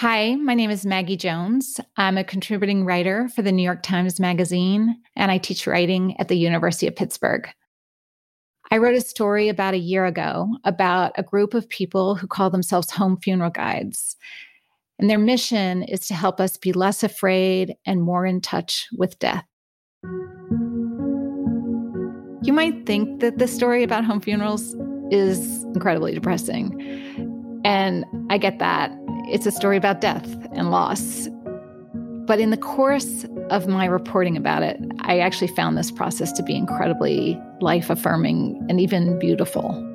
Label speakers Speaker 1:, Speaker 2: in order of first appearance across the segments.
Speaker 1: Hi, my name is Maggie Jones. I'm a contributing writer for the New York Times Magazine, and I teach writing at the University of Pittsburgh. I wrote a story about a year ago about a group of people who call themselves home funeral guides. And their mission is to help us be less afraid and more in touch with death. You might think that the story about home funerals is incredibly depressing. And I get that. It's a story about death and loss. But in the course of my reporting about it, I actually found this process to be incredibly life affirming and even beautiful.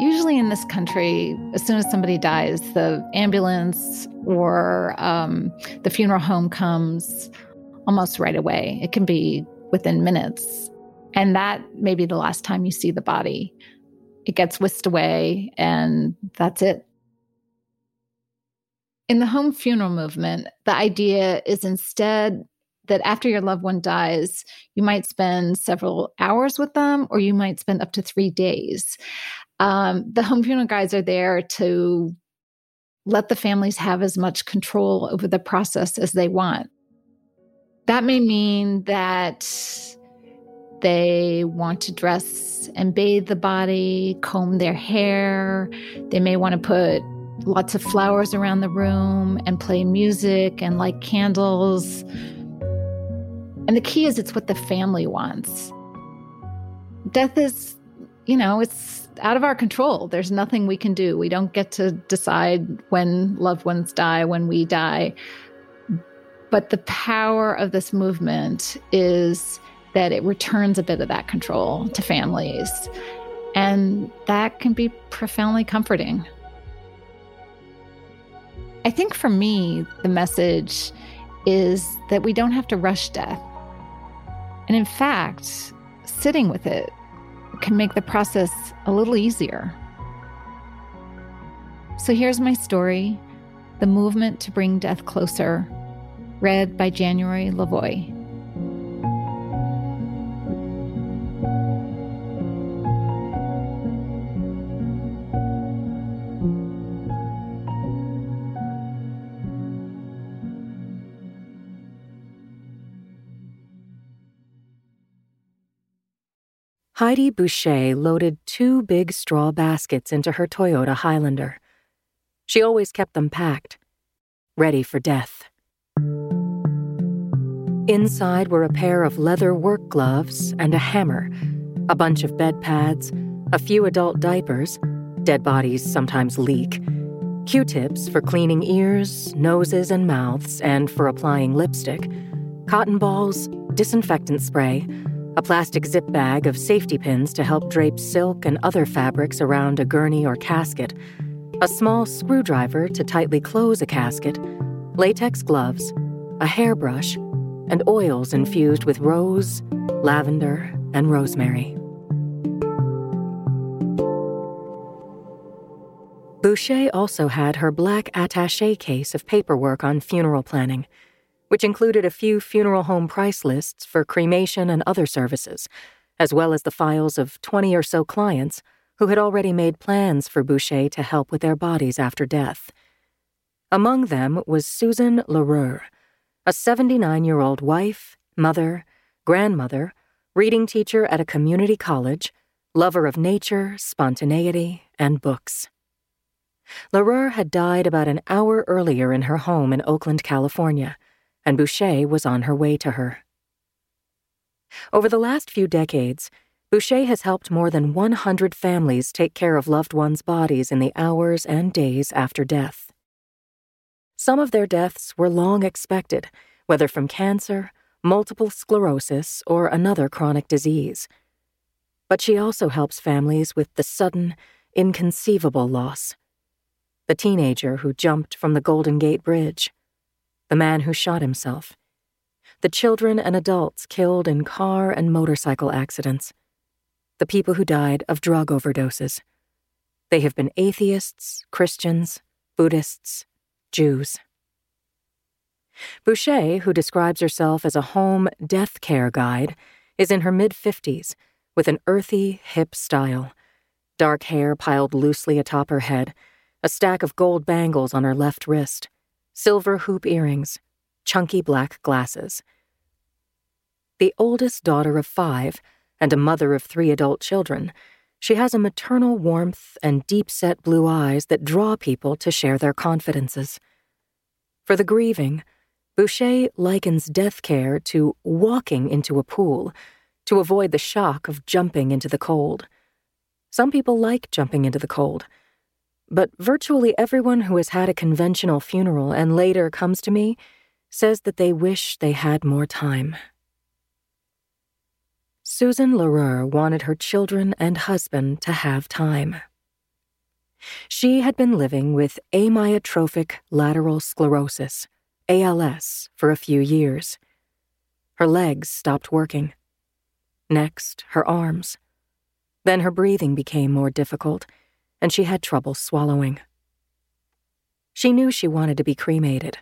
Speaker 1: Usually in this country, as soon as somebody dies, the ambulance or um, the funeral home comes almost right away. It can be within minutes. And that may be the last time you see the body. It gets whisked away, and that's it. In the home funeral movement, the idea is instead that after your loved one dies, you might spend several hours with them or you might spend up to three days. Um, the home funeral guides are there to let the families have as much control over the process as they want. That may mean that they want to dress and bathe the body, comb their hair. They may want to put lots of flowers around the room and play music and light candles. And the key is it's what the family wants. Death is, you know, it's out of our control. There's nothing we can do. We don't get to decide when loved ones die, when we die. But the power of this movement is that it returns a bit of that control to families. And that can be profoundly comforting. I think for me, the message is that we don't have to rush death. And in fact, sitting with it can make the process a little easier. So here's my story The Movement to Bring Death Closer, read by January LaVoy.
Speaker 2: Heidi Boucher loaded two big straw baskets into her Toyota Highlander. She always kept them packed, ready for death. Inside were a pair of leather work gloves and a hammer, a bunch of bed pads, a few adult diapers, dead bodies sometimes leak, Q tips for cleaning ears, noses, and mouths, and for applying lipstick, cotton balls, disinfectant spray, a plastic zip bag of safety pins to help drape silk and other fabrics around a gurney or casket, a small screwdriver to tightly close a casket, latex gloves, a hairbrush, and oils infused with rose, lavender, and rosemary. Boucher also had her black attache case of paperwork on funeral planning which included a few funeral home price lists for cremation and other services, as well as the files of 20 or so clients who had already made plans for Boucher to help with their bodies after death. Among them was Susan Larue, a 79 year old wife, mother, grandmother, reading teacher at a community college, lover of nature, spontaneity, and books. Larue had died about an hour earlier in her home in Oakland, California and Boucher was on her way to her. Over the last few decades, Boucher has helped more than 100 families take care of loved ones' bodies in the hours and days after death. Some of their deaths were long expected, whether from cancer, multiple sclerosis, or another chronic disease. But she also helps families with the sudden, inconceivable loss. The teenager who jumped from the Golden Gate Bridge the man who shot himself, the children and adults killed in car and motorcycle accidents, the people who died of drug overdoses. They have been atheists, Christians, Buddhists, Jews. Boucher, who describes herself as a home death care guide, is in her mid 50s with an earthy, hip style, dark hair piled loosely atop her head, a stack of gold bangles on her left wrist, silver hoop earrings, chunky black glasses. The oldest daughter of five and a mother of three adult children, she has a maternal warmth and deep set blue eyes that draw people to share their confidences. For the grieving, Boucher likens death care to walking into a pool to avoid the shock of jumping into the cold. Some people like jumping into the cold, but virtually everyone who has had a conventional funeral and later comes to me says that they wish they had more time. Susan Larue wanted her children and husband to have time. She had been living with amyotrophic lateral sclerosis, ALS, for a few years. Her legs stopped working. Next, her arms. Then her breathing became more difficult, and she had trouble swallowing. She knew she wanted to be cremated.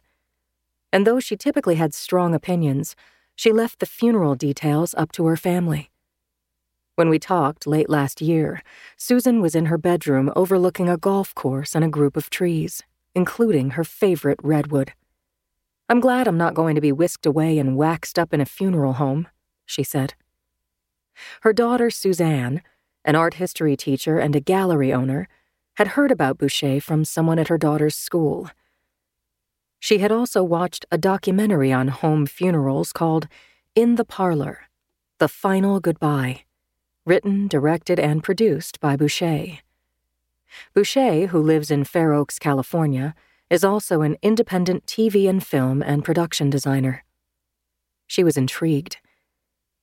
Speaker 2: And though she typically had strong opinions, she left the funeral details up to her family. When we talked late last year, Susan was in her bedroom overlooking a golf course and a group of trees, including her favorite redwood. I'm glad I'm not going to be whisked away and waxed up in a funeral home, she said. Her daughter, Suzanne, an art history teacher and a gallery owner, had heard about Boucher from someone at her daughter's school. She had also watched a documentary on home funerals called In the Parlor The Final Goodbye, written, directed, and produced by Boucher. Boucher, who lives in Fair Oaks, California, is also an independent TV and film and production designer. She was intrigued.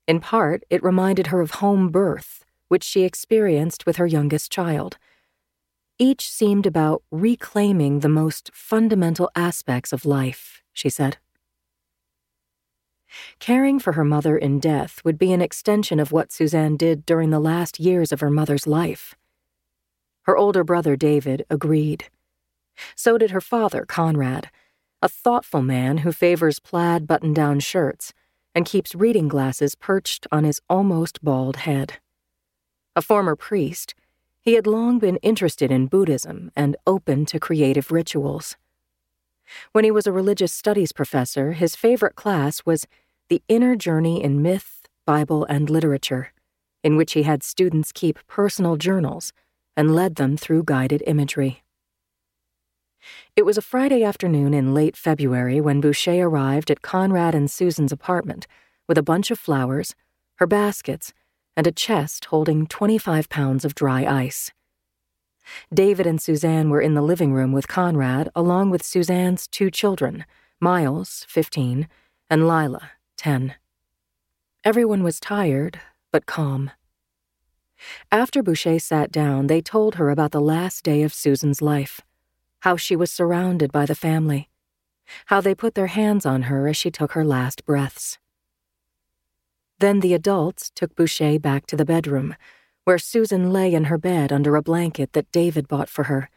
Speaker 2: In part, it reminded her of home birth, which she experienced with her youngest child. Each seemed about reclaiming the most fundamental aspects of life, she said. Caring for her mother in death would be an extension of what Suzanne did during the last years of her mother's life. Her older brother, David, agreed. So did her father, Conrad, a thoughtful man who favors plaid button down shirts and keeps reading glasses perched on his almost bald head. A former priest, he had long been interested in Buddhism and open to creative rituals. When he was a religious studies professor, his favorite class was The Inner Journey in Myth, Bible, and Literature, in which he had students keep personal journals and led them through guided imagery. It was a Friday afternoon in late February when Boucher arrived at Conrad and Susan's apartment with a bunch of flowers, her baskets, and a chest holding 25 pounds of dry ice. David and Suzanne were in the living room with Conrad, along with Suzanne's two children, Miles, 15, and Lila, 10. Everyone was tired, but calm. After Boucher sat down, they told her about the last day of Susan's life how she was surrounded by the family, how they put their hands on her as she took her last breaths. Then the adults took Boucher back to the bedroom, where Susan lay in her bed under a blanket that David bought for her,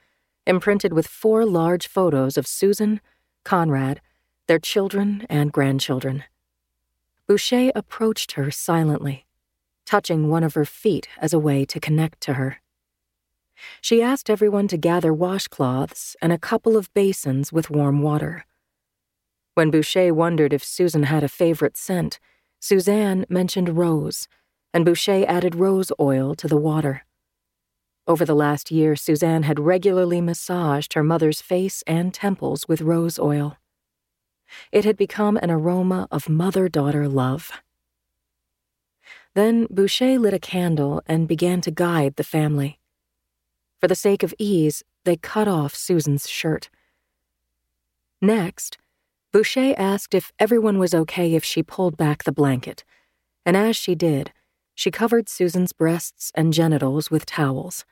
Speaker 2: imprinted with four large photos of Susan, Conrad, their children, and grandchildren. Boucher approached her silently, touching one of her feet as a way to connect to her. She asked everyone to gather washcloths and a couple of basins with warm water. When Boucher wondered if Susan had a favorite scent, Suzanne mentioned rose, and Boucher added rose oil to the water. Over the last year, Suzanne had regularly massaged her mother's face and temples with rose oil. It had become an aroma of mother daughter love. Then Boucher lit a candle and began to guide the family. For the sake of ease, they cut off Susan's shirt. Next, Boucher asked if everyone was okay if she pulled back the blanket, and as she did, she covered Susan's breasts and genitals with towels.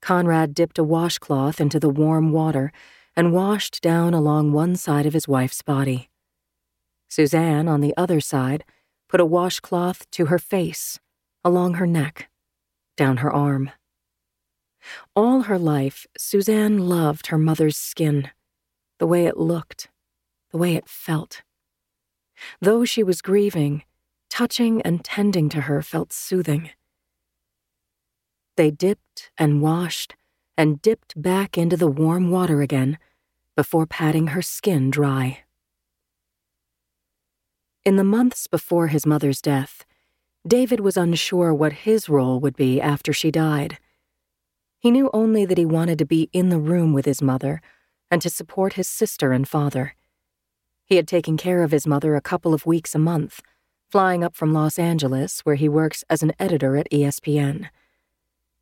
Speaker 2: Conrad dipped a washcloth into the warm water and washed down along one side of his wife's body. Suzanne, on the other side, put a washcloth to her face, along her neck, down her arm. All her life, Suzanne loved her mother's skin, the way it looked, the way it felt. Though she was grieving, touching and tending to her felt soothing. They dipped and washed and dipped back into the warm water again before patting her skin dry. In the months before his mother's death, David was unsure what his role would be after she died. He knew only that he wanted to be in the room with his mother and to support his sister and father. He had taken care of his mother a couple of weeks a month, flying up from Los Angeles, where he works as an editor at ESPN.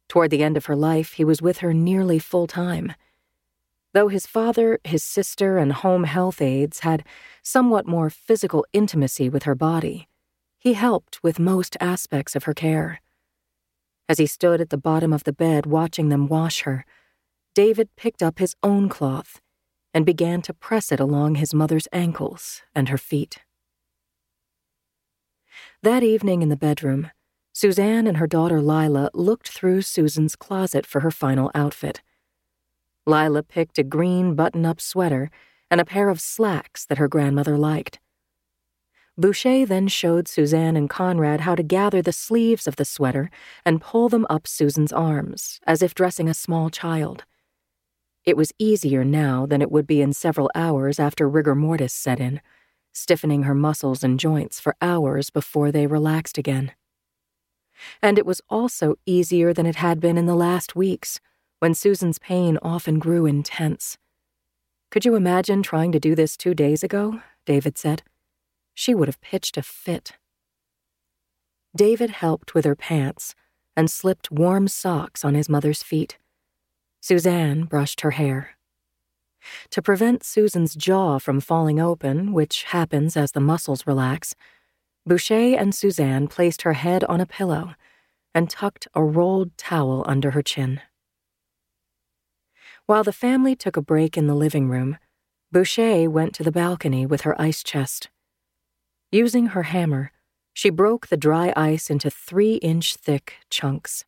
Speaker 2: Toward the end of her life, he was with her nearly full time. Though his father, his sister, and home health aides had somewhat more physical intimacy with her body, he helped with most aspects of her care. As he stood at the bottom of the bed watching them wash her, David picked up his own cloth and began to press it along his mother's ankles and her feet. That evening in the bedroom, Suzanne and her daughter Lila looked through Susan's closet for her final outfit. Lila picked a green button up sweater and a pair of slacks that her grandmother liked. Boucher then showed Suzanne and Conrad how to gather the sleeves of the sweater and pull them up Susan's arms, as if dressing a small child. It was easier now than it would be in several hours after rigor mortis set in, stiffening her muscles and joints for hours before they relaxed again. And it was also easier than it had been in the last weeks, when Susan's pain often grew intense. Could you imagine trying to do this two days ago? David said she would have pitched a fit. David helped with her pants and slipped warm socks on his mother's feet. Suzanne brushed her hair. To prevent Susan's jaw from falling open, which happens as the muscles relax, Boucher and Suzanne placed her head on a pillow and tucked a rolled towel under her chin. While the family took a break in the living room, Boucher went to the balcony with her ice chest. Using her hammer, she broke the dry ice into three inch thick chunks.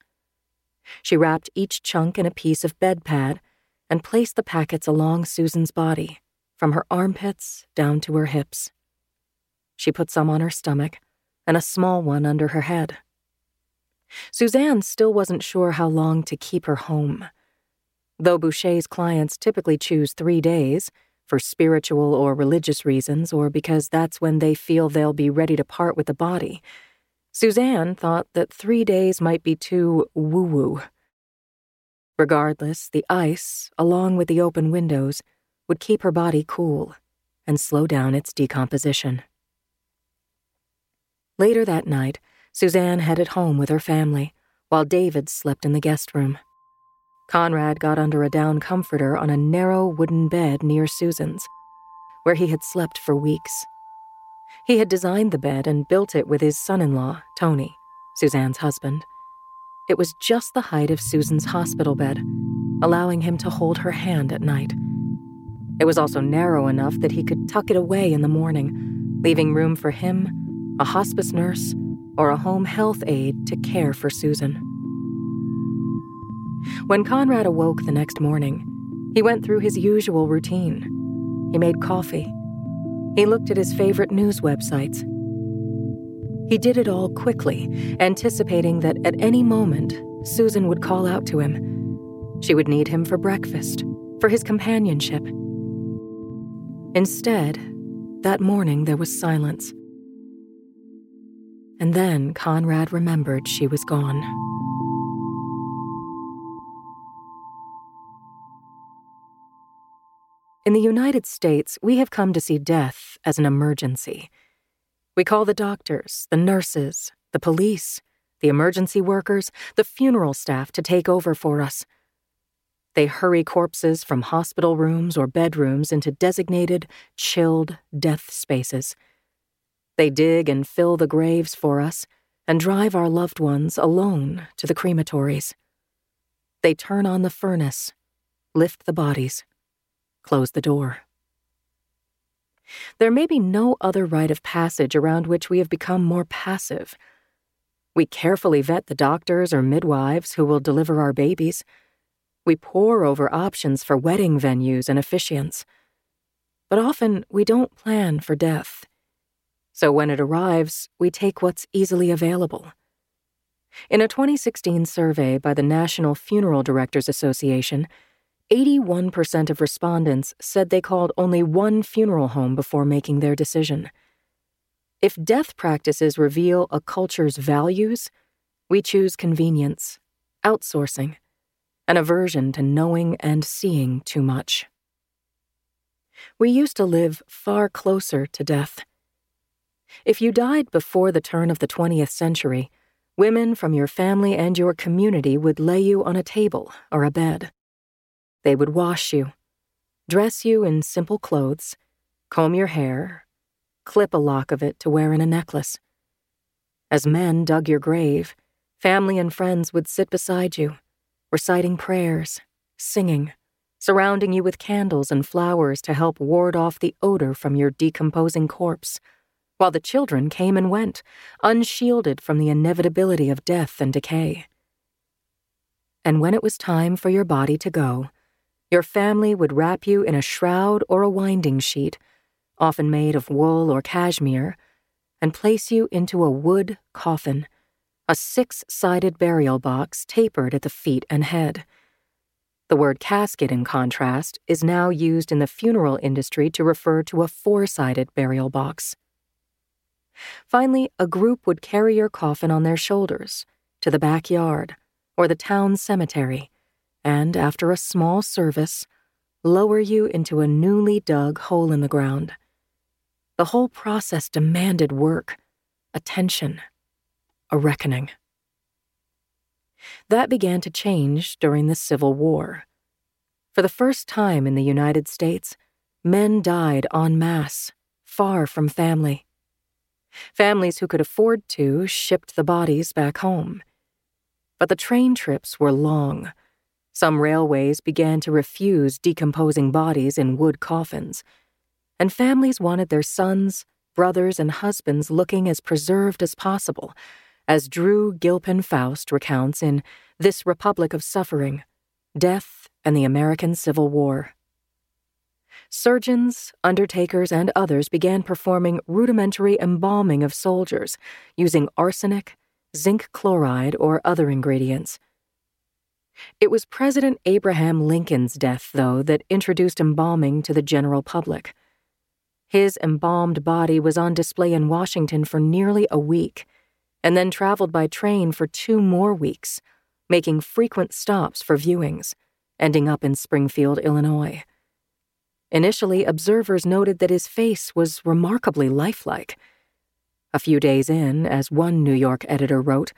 Speaker 2: She wrapped each chunk in a piece of bed pad and placed the packets along Susan's body, from her armpits down to her hips. She put some on her stomach and a small one under her head. Suzanne still wasn't sure how long to keep her home. Though Boucher's clients typically choose three days, for spiritual or religious reasons, or because that's when they feel they'll be ready to part with the body. Suzanne thought that three days might be too woo woo. Regardless, the ice, along with the open windows, would keep her body cool and slow down its decomposition. Later that night, Suzanne headed home with her family, while David slept in the guest room. Conrad got under a down comforter on a narrow wooden bed near Susan's, where he had slept for weeks. He had designed the bed and built it with his son in law, Tony, Suzanne's husband. It was just the height of Susan's hospital bed, allowing him to hold her hand at night. It was also narrow enough that he could tuck it away in the morning, leaving room for him, a hospice nurse, or a home health aide to care for Susan. When Conrad awoke the next morning, he went through his usual routine. He made coffee. He looked at his favorite news websites. He did it all quickly, anticipating that at any moment, Susan would call out to him. She would need him for breakfast, for his companionship. Instead, that morning there was silence. And then Conrad remembered she was gone. In the United States, we have come to see death as an emergency. We call the doctors, the nurses, the police, the emergency workers, the funeral staff to take over for us. They hurry corpses from hospital rooms or bedrooms into designated, chilled death spaces. They dig and fill the graves for us and drive our loved ones alone to the crematories. They turn on the furnace, lift the bodies close the door. There may be no other rite of passage around which we have become more passive. We carefully vet the doctors or midwives who will deliver our babies. We pore over options for wedding venues and officiants. But often we don't plan for death. So when it arrives, we take what's easily available. In a 2016 survey by the National Funeral Directors Association, 81% of respondents said they called only one funeral home before making their decision. If death practices reveal a culture's values, we choose convenience, outsourcing, an aversion to knowing and seeing too much. We used to live far closer to death. If you died before the turn of the 20th century, women from your family and your community would lay you on a table or a bed. They would wash you, dress you in simple clothes, comb your hair, clip a lock of it to wear in a necklace. As men dug your grave, family and friends would sit beside you, reciting prayers, singing, surrounding you with candles and flowers to help ward off the odor from your decomposing corpse, while the children came and went, unshielded from the inevitability of death and decay. And when it was time for your body to go, your family would wrap you in a shroud or a winding sheet, often made of wool or cashmere, and place you into a wood coffin, a six sided burial box tapered at the feet and head. The word casket, in contrast, is now used in the funeral industry to refer to a four sided burial box. Finally, a group would carry your coffin on their shoulders to the backyard or the town cemetery and, after a small service, lower you into a newly dug hole in the ground. The whole process demanded work, attention, a reckoning. That began to change during the Civil War. For the first time in the United States, men died en masse, far from family. Families who could afford to shipped the bodies back home. But the train trips were long some railways began to refuse decomposing bodies in wood coffins, and families wanted their sons, brothers, and husbands looking as preserved as possible, as Drew Gilpin Faust recounts in This Republic of Suffering Death and the American Civil War. Surgeons, undertakers, and others began performing rudimentary embalming of soldiers using arsenic, zinc chloride, or other ingredients. It was President Abraham Lincoln's death, though, that introduced embalming to the general public. His embalmed body was on display in Washington for nearly a week, and then traveled by train for two more weeks, making frequent stops for viewings, ending up in Springfield, Illinois. Initially, observers noted that his face was remarkably lifelike. A few days in, as one New York editor wrote,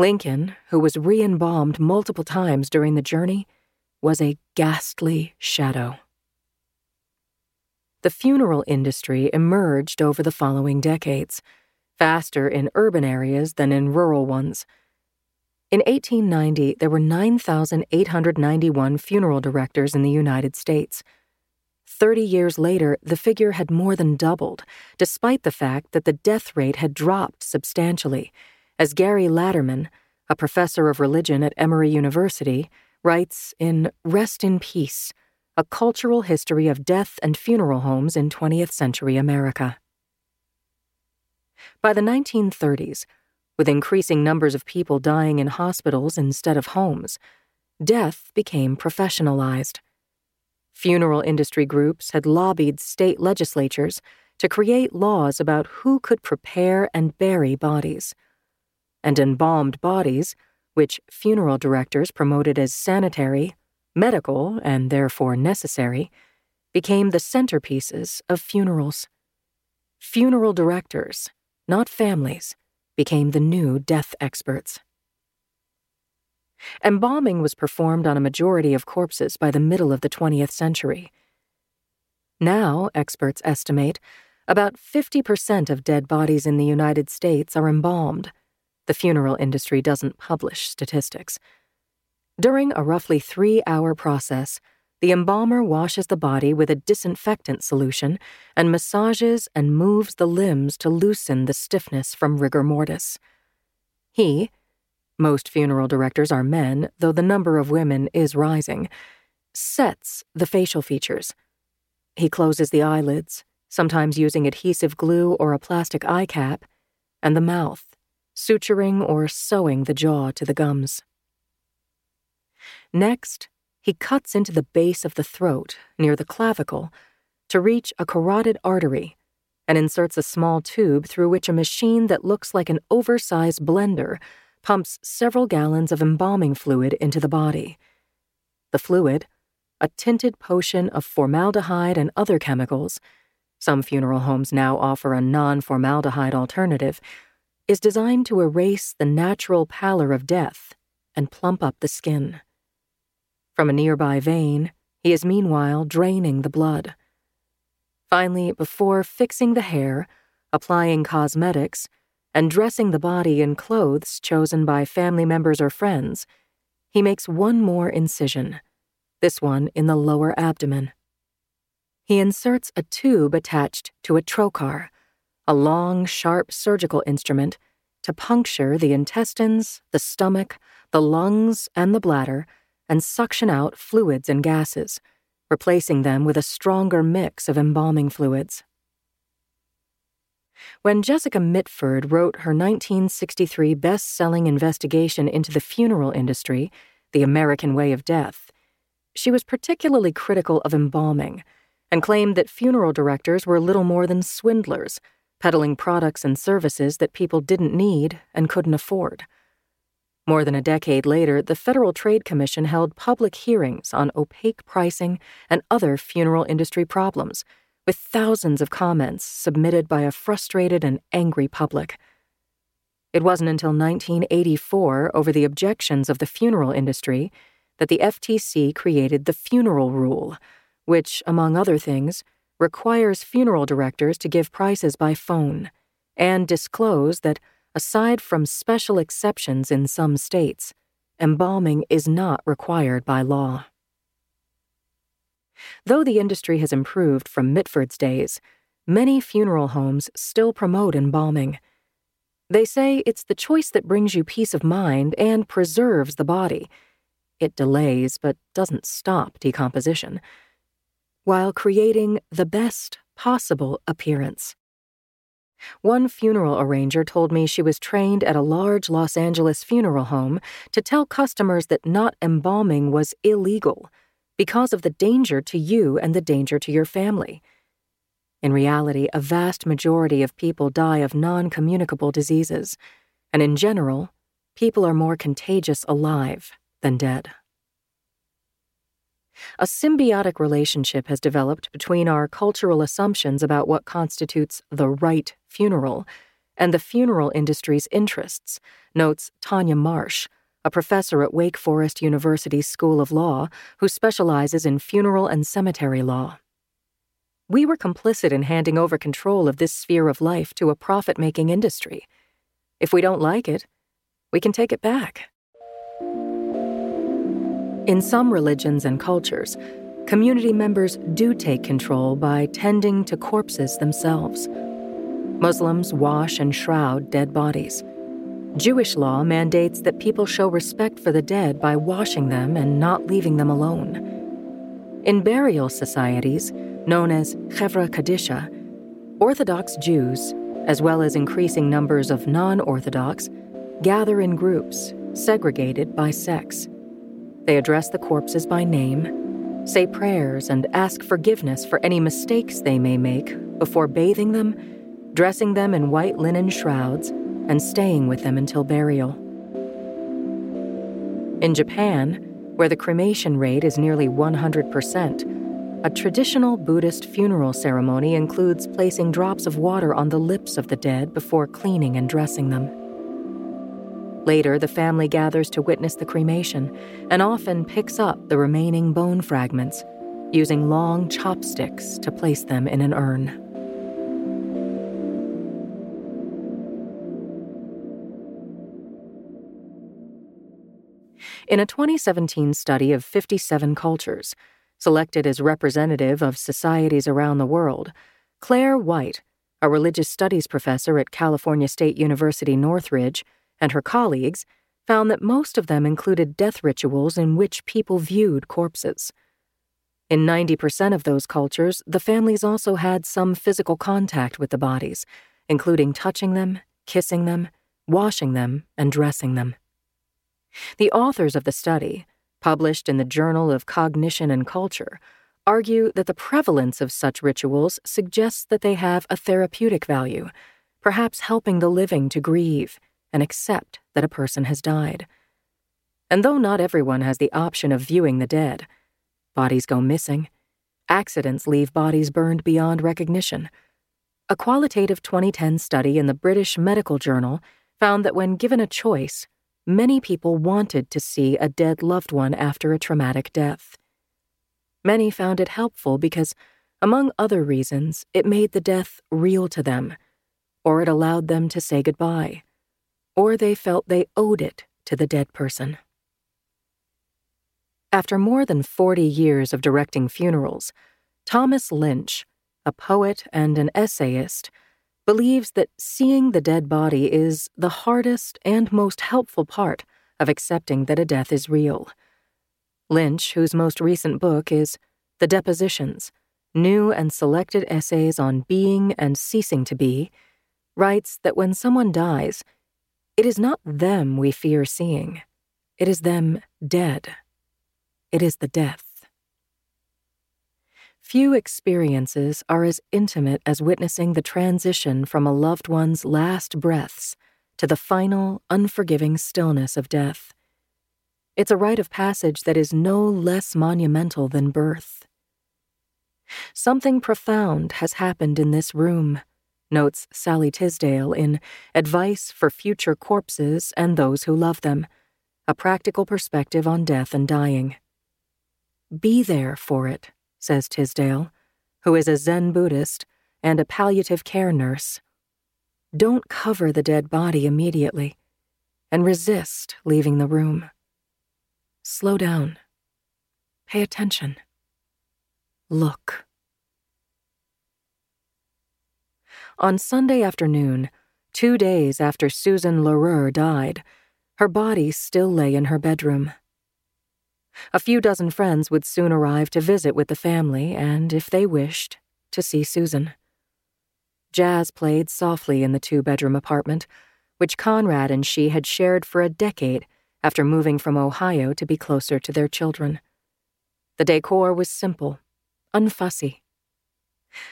Speaker 2: Lincoln, who was re embalmed multiple times during the journey, was a ghastly shadow. The funeral industry emerged over the following decades, faster in urban areas than in rural ones. In 1890, there were 9,891 funeral directors in the United States. Thirty years later, the figure had more than doubled, despite the fact that the death rate had dropped substantially as Gary Laderman, a professor of religion at Emory University, writes in Rest in Peace A Cultural History of Death and Funeral Homes in 20th Century America. By the 1930s, with increasing numbers of people dying in hospitals instead of homes, death became professionalized. Funeral industry groups had lobbied state legislatures to create laws about who could prepare and bury bodies and embalmed bodies, which funeral directors promoted as sanitary, medical, and therefore necessary, became the centerpieces of funerals. Funeral directors, not families, became the new death experts. Embalming was performed on a majority of corpses by the middle of the 20th century. Now, experts estimate, about 50% of dead bodies in the United States are embalmed, the funeral industry doesn't publish statistics. During a roughly three hour process, the embalmer washes the body with a disinfectant solution and massages and moves the limbs to loosen the stiffness from rigor mortis. He, most funeral directors are men, though the number of women is rising, sets the facial features. He closes the eyelids, sometimes using adhesive glue or a plastic eye cap, and the mouth suturing or sewing the jaw to the gums. Next, he cuts into the base of the throat, near the clavicle, to reach a carotid artery and inserts a small tube through which a machine that looks like an oversized blender pumps several gallons of embalming fluid into the body. The fluid, a tinted potion of formaldehyde and other chemicals, some funeral homes now offer a non formaldehyde alternative, is designed to erase the natural pallor of death and plump up the skin. From a nearby vein, he is meanwhile draining the blood. Finally, before fixing the hair, applying cosmetics, and dressing the body in clothes chosen by family members or friends, he makes one more incision, this one in the lower abdomen. He inserts a tube attached to a trocar, a long, sharp surgical instrument, to puncture the intestines, the stomach, the lungs, and the bladder, and suction out fluids and gases, replacing them with a stronger mix of embalming fluids. When Jessica Mitford wrote her 1963 best selling investigation into the funeral industry, The American Way of Death, she was particularly critical of embalming and claimed that funeral directors were little more than swindlers, peddling products and services that people didn't need and couldn't afford. More than a decade later, the Federal Trade Commission held public hearings on opaque pricing and other funeral industry problems with thousands of comments submitted by a frustrated and angry public. It wasn't until 1984, over the objections of the funeral industry, that the FTC created the Funeral Rule, which, among other things, requires funeral directors to give prices by phone and disclose that, aside from special exceptions in some states, embalming is not required by law. Though the industry has improved from Mitford's days, many funeral homes still promote embalming. They say it's the choice that brings you peace of mind and preserves the body. It delays but doesn't stop decomposition, while creating the best possible appearance. One funeral arranger told me she was trained at a large Los Angeles funeral home to tell customers that not embalming was illegal because of the danger to you and the danger to your family. In reality, a vast majority of people die of non communicable diseases, and in general, people are more contagious alive than dead. A symbiotic relationship has developed between our cultural assumptions about what constitutes the right funeral and the funeral industry's interests, notes Tanya Marsh a professor at Wake Forest University's School of Law who specializes in funeral and cemetery law. We were complicit in handing over control of this sphere of life to a profit making industry. If we don't like it, we can take it back. In some religions and cultures, community members do take control by tending to corpses themselves. Muslims wash and shroud dead bodies. Jewish law mandates that people show respect for the dead by washing them and not leaving them alone. In burial societies, known as Chevra Kadisha, Orthodox Jews, as well as increasing numbers of non Orthodox, gather in groups, segregated by sex. They address the corpses by name, say prayers, and ask forgiveness for any mistakes they may make before bathing them, dressing them in white linen shrouds, and staying with them until burial. In Japan, where the cremation rate is nearly 100%, a traditional Buddhist funeral ceremony includes placing drops of water on the lips of the dead before cleaning and dressing them. Later, the family gathers to witness the cremation and often picks up the remaining bone fragments, using long chopsticks to place them in an urn. In a 2017 study of 57 cultures, selected as representative of societies around the world, Claire White, a religious studies professor at California State University Northridge, and her colleagues found that most of them included death rituals in which people viewed corpses. In 90% of those cultures, the families also had some physical contact with the bodies, including touching them, kissing them, washing them, and dressing them. The authors of the study, published in the Journal of Cognition and Culture, argue that the prevalence of such rituals suggests that they have a therapeutic value, perhaps helping the living to grieve and accept that a person has died. And though not everyone has the option of viewing the dead, bodies go missing, accidents leave bodies burned beyond recognition. A qualitative 2010 study in the British Medical Journal found that when given a choice, many people wanted to see a dead loved one after a traumatic death. Many found it helpful because, among other reasons, it made the death real to them, or it allowed them to say goodbye, or they felt they owed it to the dead person. After more than 40 years of directing funerals, Thomas Lynch, a poet and an essayist, believes that seeing the dead body is the hardest and most helpful part of accepting that a death is real. Lynch, whose most recent book is The Depositions New and Selected Essays on Being and Ceasing to Be, writes that when someone dies, it is not them we fear seeing, it is them dead. It is the death. Few experiences are as intimate as witnessing the transition from a loved one's last breaths to the final, unforgiving stillness of death. It's a rite of passage that is no less monumental than birth. Something profound has happened in this room, notes Sally Tisdale in Advice for Future Corpses and Those Who Love Them, a practical perspective on death and dying. Be there for it says Tisdale, who is a Zen Buddhist and a palliative care nurse. Don't cover the dead body immediately and resist leaving the room. Slow down. Pay attention. Look. On Sunday afternoon, two days after Susan Larue died, her body still lay in her bedroom. A few dozen friends would soon arrive to visit with the family and, if they wished, to see Susan. Jazz played softly in the two bedroom apartment, which Conrad and she had shared for a decade after moving from Ohio to be closer to their children. The decor was simple, unfussy.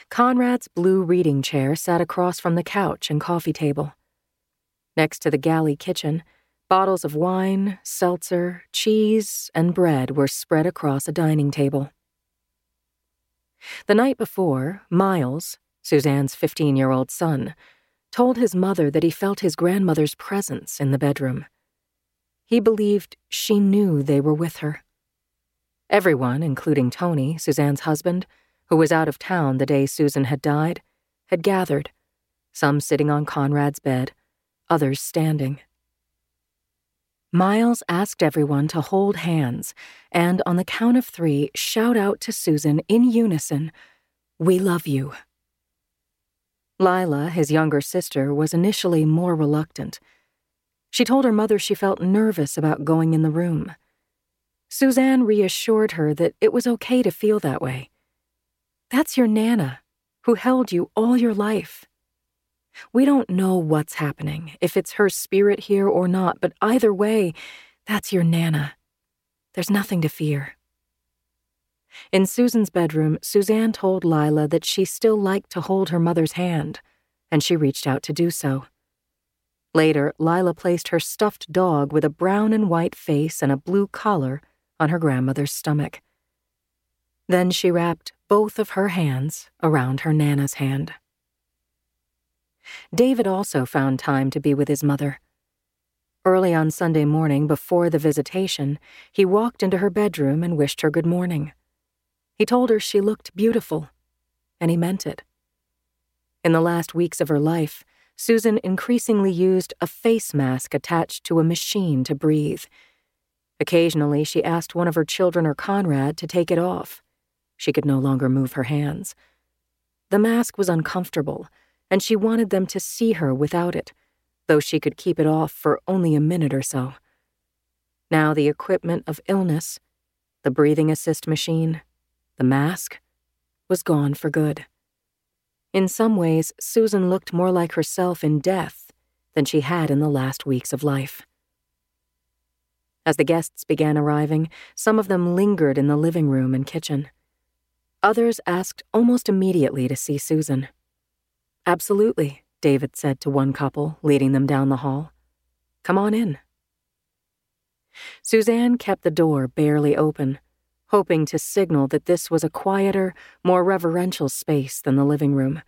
Speaker 2: Conrad's blue reading chair sat across from the couch and coffee table. Next to the galley kitchen, Bottles of wine, seltzer, cheese, and bread were spread across a dining table. The night before, Miles, Suzanne's 15 year old son, told his mother that he felt his grandmother's presence in the bedroom. He believed she knew they were with her. Everyone, including Tony, Suzanne's husband, who was out of town the day Susan had died, had gathered, some sitting on Conrad's bed, others standing. Miles asked everyone to hold hands and, on the count of three, shout out to Susan in unison, We love you. Lila, his younger sister, was initially more reluctant. She told her mother she felt nervous about going in the room. Suzanne reassured her that it was okay to feel that way. That's your Nana, who held you all your life. We don't know what's happening, if it's her spirit here or not, but either way, that's your Nana. There's nothing to fear. In Susan's bedroom, Suzanne told Lila that she still liked to hold her mother's hand, and she reached out to do so. Later, Lila placed her stuffed dog with a brown and white face and a blue collar on her grandmother's stomach. Then she wrapped both of her hands around her Nana's hand. David also found time to be with his mother. Early on Sunday morning, before the visitation, he walked into her bedroom and wished her good morning. He told her she looked beautiful, and he meant it. In the last weeks of her life, Susan increasingly used a face mask attached to a machine to breathe. Occasionally, she asked one of her children or Conrad to take it off. She could no longer move her hands. The mask was uncomfortable and she wanted them to see her without it, though she could keep it off for only a minute or so. Now the equipment of illness, the breathing assist machine, the mask, was gone for good. In some ways, Susan looked more like herself in death than she had in the last weeks of life. As the guests began arriving, some of them lingered in the living room and kitchen. Others asked almost immediately to see Susan. Absolutely, David said to one couple, leading them down the hall. Come on in. Suzanne kept the door barely open, hoping to signal that this was a quieter, more reverential space than the living room.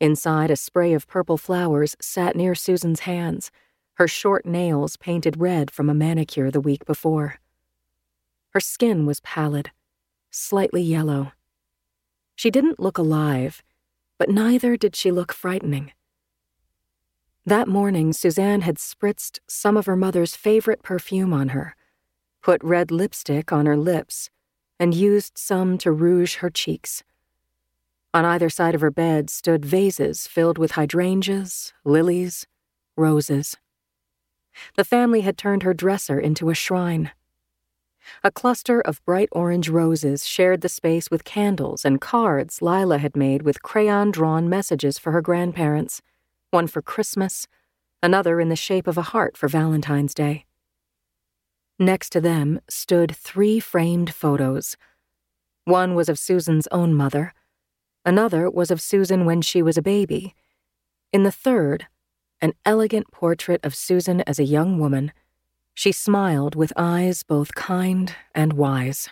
Speaker 2: Inside, a spray of purple flowers sat near Susan's hands, her short nails painted red from a manicure the week before. Her skin was pallid, slightly yellow. She didn't look alive, but neither did she look frightening. That morning, Suzanne had spritzed some of her mother's favorite perfume on her, put red lipstick on her lips, and used some to rouge her cheeks. On either side of her bed stood vases filled with hydrangeas, lilies, roses. The family had turned her dresser into a shrine. A cluster of bright orange roses shared the space with candles and cards Lila had made with crayon drawn messages for her grandparents one for Christmas, another in the shape of a heart for Valentine's Day. Next to them stood three framed photos. One was of Susan's own mother, another was of Susan when she was a baby. In the third, an elegant portrait of Susan as a young woman, she smiled with eyes both kind and wise.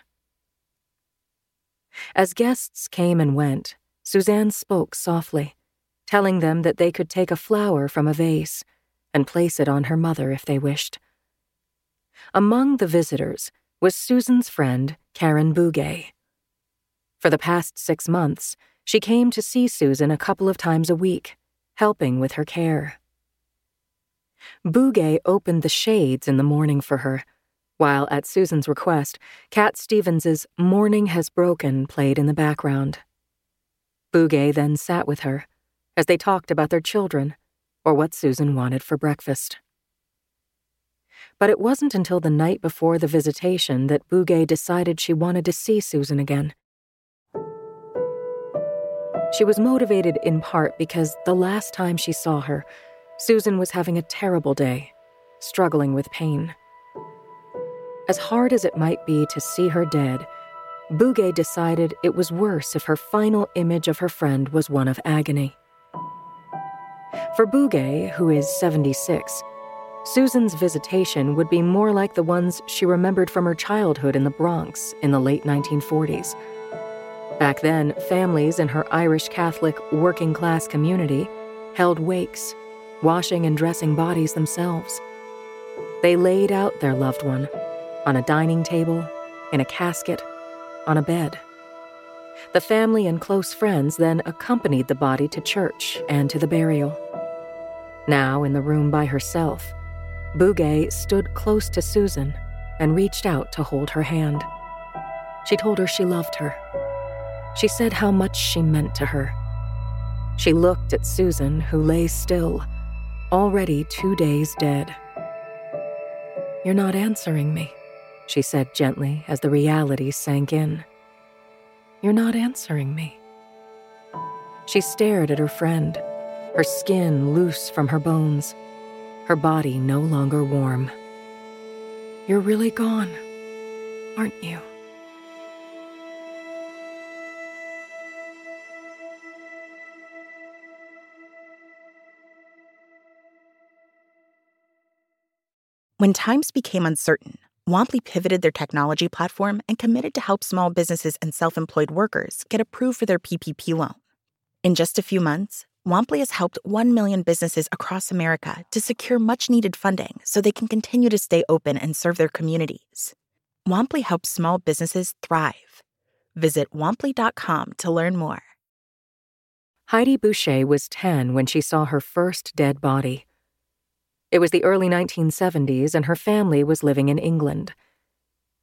Speaker 2: As guests came and went, Suzanne spoke softly telling them that they could take a flower from a vase and place it on her mother if they wished. Among the visitors was Susan's friend, Karen Bugay. For the past six months, she came to see Susan a couple of times a week, helping with her care. Bugay opened the shades in the morning for her, while at Susan's request, Cat Stevens's Morning Has Broken played in the background. Bugay then sat with her, as they talked about their children or what Susan wanted for breakfast. But it wasn't until the night before the visitation that Bugay decided she wanted to see Susan again. She was motivated in part because the last time she saw her, Susan was having a terrible day, struggling with pain. As hard as it might be to see her dead, Bugay decided it was worse if her final image of her friend was one of agony. For Bugay, who is 76, Susan's visitation would be more like the ones she remembered from her childhood in the Bronx in the late 1940s. Back then, families in her Irish Catholic working class community held wakes, washing and dressing bodies themselves. They laid out their loved one on a dining table, in a casket, on a bed. The family and close friends then accompanied the body to church and to the burial. Now, in the room by herself, Bugay stood close to Susan and reached out to hold her hand. She told her she loved her. She said how much she meant to her. She looked at Susan, who lay still, already two days dead. You're not answering me, she said gently as the reality sank in. You're not answering me. She stared at her friend her skin loose from her bones, her body no longer warm. You're really gone, aren't you?
Speaker 3: When times became uncertain, Womply pivoted their technology platform and committed to help small businesses and self employed workers get approved for their PPP loan. In just a few months, Womply has helped 1 million businesses across America to secure much needed funding so they can continue to stay open and serve their communities. Womply helps small businesses thrive. Visit womply.com to learn more.
Speaker 2: Heidi Boucher was 10 when she saw her first dead body. It was the early 1970s, and her family was living in England.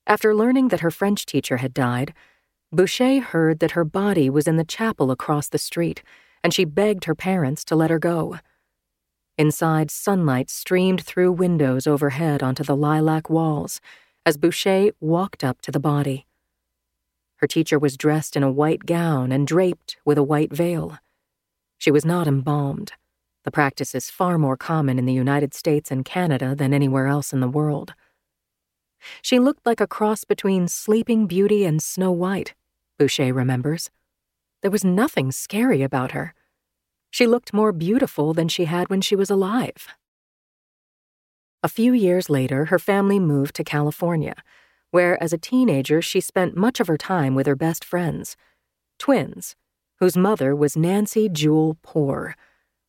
Speaker 2: After learning that her French teacher had died, Boucher heard that her body was in the chapel across the street and she begged her parents to let her go. Inside, sunlight streamed through windows overhead onto the lilac walls as Boucher walked up to the body. Her teacher was dressed in a white gown and draped with a white veil. She was not embalmed, The practice is far more common in the United States and Canada than anywhere else in the world. She looked like a cross between Sleeping Beauty and Snow White, Boucher remembers. There was nothing scary about her. She looked more beautiful than she had when she was alive. A few years later, her family moved to California, where as a teenager she spent much of her time with her best friends, twins, whose mother was Nancy Jewel Poer,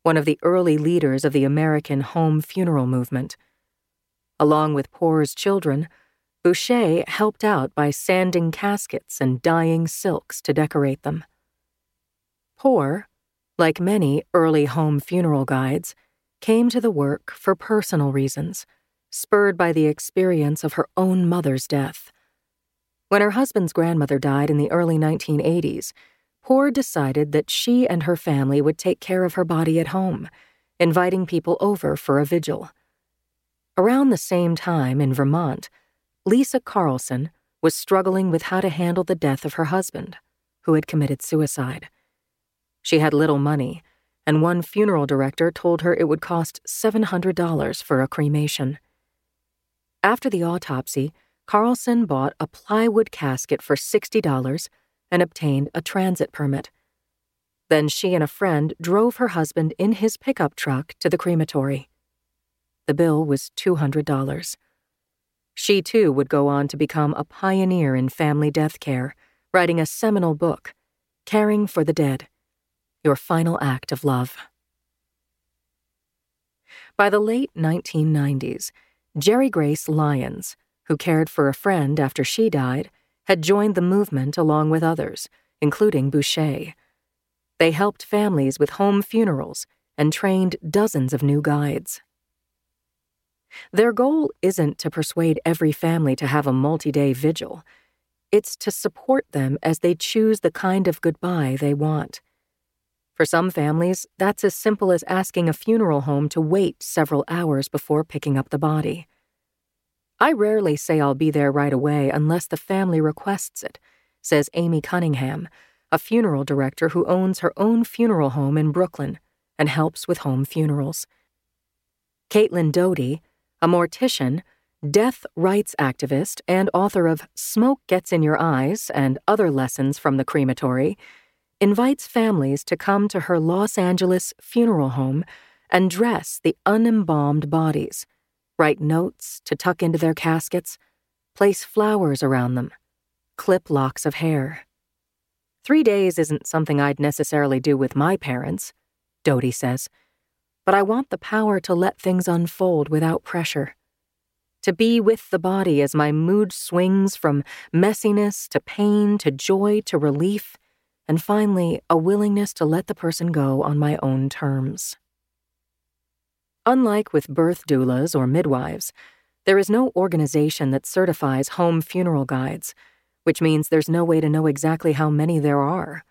Speaker 2: one of the early leaders of the American home funeral movement. Along with Poer's children, Boucher helped out by sanding caskets and dyeing silks to decorate them. Poer, like many early home funeral guides, came to the work for personal reasons, spurred by the experience of her own mother's death. When her husband's grandmother died in the early 1980s, Poer decided that she and her family would take care of her body at home, inviting people over for a vigil. Around the same time in Vermont, Lisa Carlson was struggling with how to handle the death of her husband, who had committed suicide. She had little money, and one funeral director told her it would cost $700 for a cremation. After the autopsy, Carlson bought a plywood casket for $60 and obtained a transit permit. Then she and a friend drove her husband in his pickup truck to the crematory. The bill was $200. She too would go on to become a pioneer in family death care, writing a seminal book, Caring for the Dead Your Final Act of Love. By the late 1990s, Jerrigrace Lyons, who cared for a friend after she died, had joined the movement along with others, including Boucher. They helped families with home funerals and trained dozens of new guides. Their goal isn't to persuade every family to have a multi day vigil, it's to support them as they choose the kind of goodbye they want. For some families, that's as simple as asking a funeral home to wait several hours before picking up the body. I rarely say I'll be there right away unless the family requests it, says Amy Cunningham, a funeral director who owns her own funeral home in Brooklyn and helps with home funerals. Caitlin Doughty, a mortician, death rights activist, and author of Smoke Gets in Your Eyes and Other Lessons from the Crematory, invites families to come to her Los Angeles funeral home and dress the unembalmed bodies write notes to tuck into their caskets, place flowers around them, clip locks of hair. Three days isn't something I'd necessarily do with my parents, Doughty says, but I want the power to let things unfold without pressure. To be with the body as my mood swings from messiness to pain to joy to relief, and finally, a willingness to let the person go on my own terms. Unlike with birth doulas or midwives, there is no organization that certifies home funeral guides, which means there's no way to know exactly how many there are.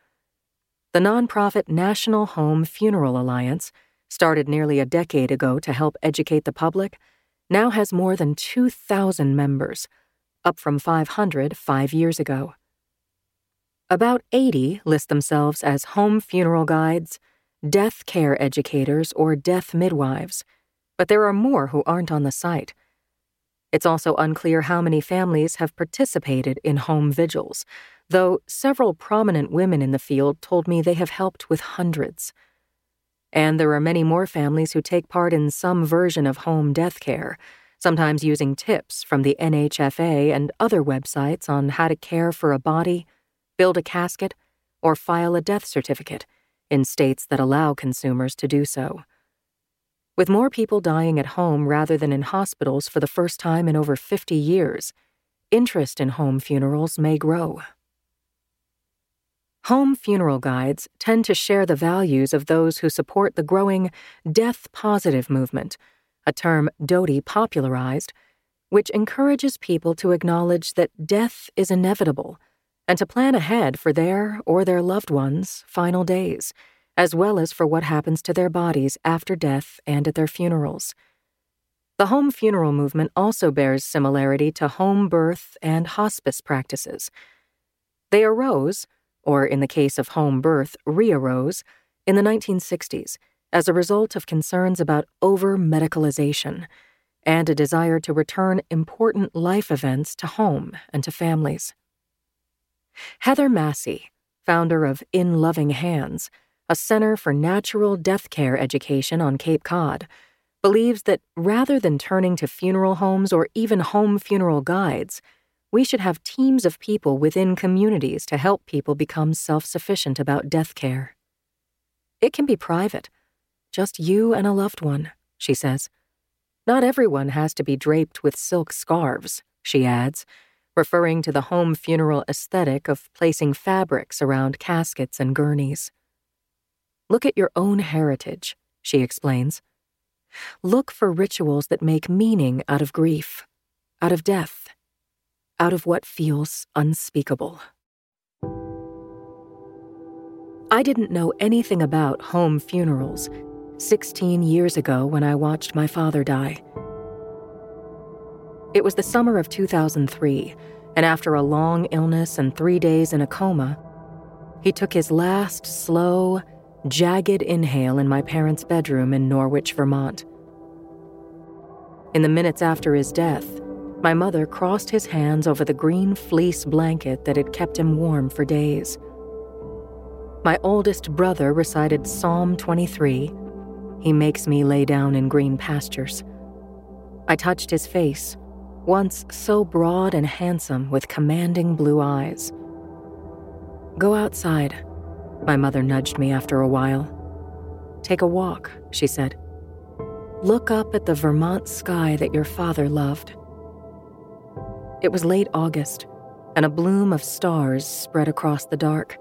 Speaker 2: The nonprofit National Home Funeral Alliance, started nearly a decade ago to help educate the public, now has more than 2,000 members, up from 500 five years ago. About 80 list themselves as home funeral guides, death care educators, or death midwives, but there are more who aren't on the site. It's also unclear how many families have participated in home vigils, though several prominent women in the field told me they have helped with hundreds. And there are many more families who take part in some version of home death care, sometimes using tips from the NHFA and other websites on how to care for a body, build a casket, or file a death certificate in states that allow consumers to do so. With more people dying at home rather than in hospitals for the first time in over 50 years, interest in home funerals may grow. Home funeral guides tend to share the values of those who support the growing death positive movement, a term Doughty popularized, which encourages people to acknowledge that death is inevitable and to plan ahead for their or their loved ones' final days, as well as for what happens to their bodies after death and at their funerals. The home funeral movement also bears similarity to home birth and hospice practices. They arose, or in the case of home birth, re arose, in the 1960s as a result of concerns about over medicalization and a desire to return important life events to home and to families. Heather Massey, founder of In Loving Hands, a center for natural death care education on Cape Cod, believes that rather than turning to funeral homes or even home funeral guides, we should have teams of people within communities to help people become self sufficient about death care. It can be private, just you and a loved one, she says. Not everyone has to be draped with silk scarves, she adds, referring to the home funeral aesthetic of placing fabrics around caskets and gurneys. Look at your own heritage, she explains. Look for rituals that make meaning out of grief, out of death, out of what feels unspeakable. I didn't know anything about home funerals 16 years ago when I watched my father die. It was the summer of 2003, and after a long illness and three days in a coma, he took his last slow, jagged inhale in my parents' bedroom in Norwich, Vermont. In the minutes after his death, my mother crossed his hands over the green fleece blanket that had kept him warm for days. My oldest brother recited Psalm 23 He makes me lay down in green pastures. I touched his face, once so broad and handsome with commanding blue eyes. Go outside, my mother nudged me after a while. Take a walk, she said. Look up at the Vermont sky that your father loved. It was late August, and a bloom of stars spread across the dark.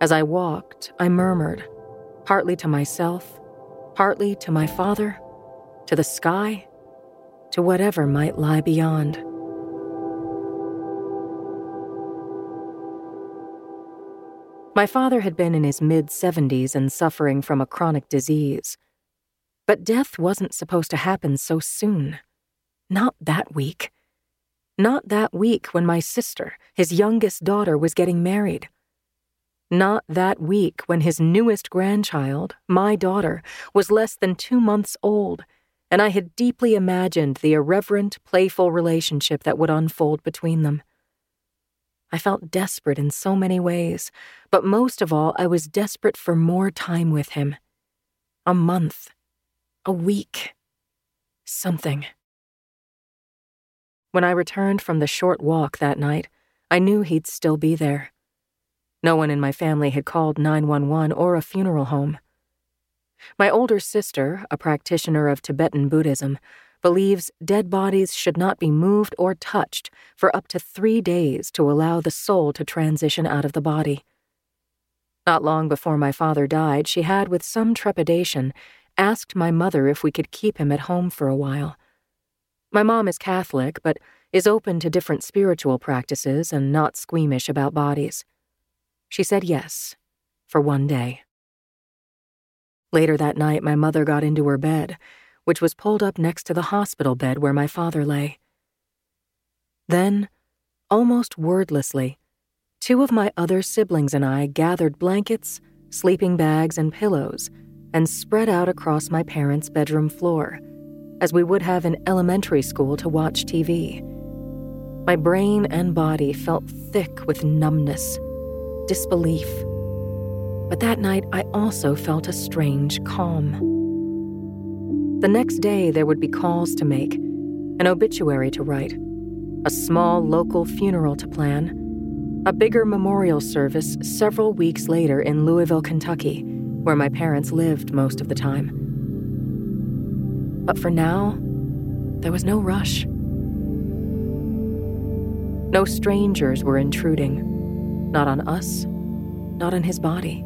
Speaker 2: As I walked, I murmured, partly to myself, partly to my father, to the sky, to whatever might lie beyond. My father had been in his mid 70s and suffering from a chronic disease. But death wasn't supposed to happen so soon. Not that week. Not that week when my sister, his youngest daughter, was getting married. Not that week when his newest grandchild, my daughter, was less than two months old, and I had deeply imagined the irreverent, playful relationship that would unfold between them. I felt desperate in so many ways, but most of all, I was desperate for more time with him. A month, a week, something. When I returned from the short walk that night, I knew he'd still be there. No one in my family had called 911 or a funeral home. My older sister, a practitioner of Tibetan Buddhism, believes dead bodies should not be moved or touched for up to three days to allow the soul to transition out of the body. Not long before my father died, she had, with some trepidation, asked my mother if we could keep him at home for a while. My mom is Catholic, but is open to different spiritual practices and not squeamish about bodies. She said yes, for one day. Later that night, my mother got into her bed which was pulled up next to the hospital bed where my father lay. Then, almost wordlessly, two of my other siblings and I gathered blankets, sleeping bags, and pillows and spread out across my parents' bedroom floor, as we would have in elementary school to watch TV. My brain and body felt thick with numbness, disbelief. But that night I also felt a strange calm. The next day, there would be calls to make, an obituary to write, a small local funeral to plan, a bigger memorial service several weeks later in Louisville, Kentucky, where my parents lived most of the time. But for now, there was no rush. No strangers were intruding, not on us, not on his body.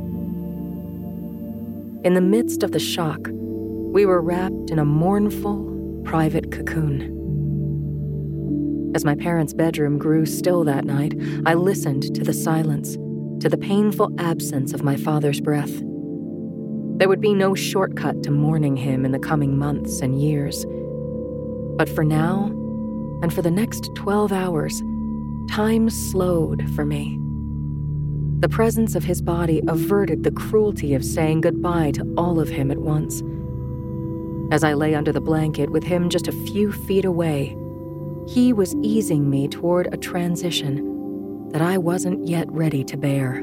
Speaker 2: In the midst of the shock, we were wrapped in a mournful, private cocoon. As my parents' bedroom grew still that night, I listened to the silence, to the painful absence of my father's breath. There would be no shortcut to mourning him in the coming months and years. But for now, and for the next 12 hours, time slowed for me. The presence of his body averted the cruelty of saying goodbye to all of him at once. As I lay under the blanket with him just a few feet away, he was easing me toward a transition that I wasn't yet ready to bear.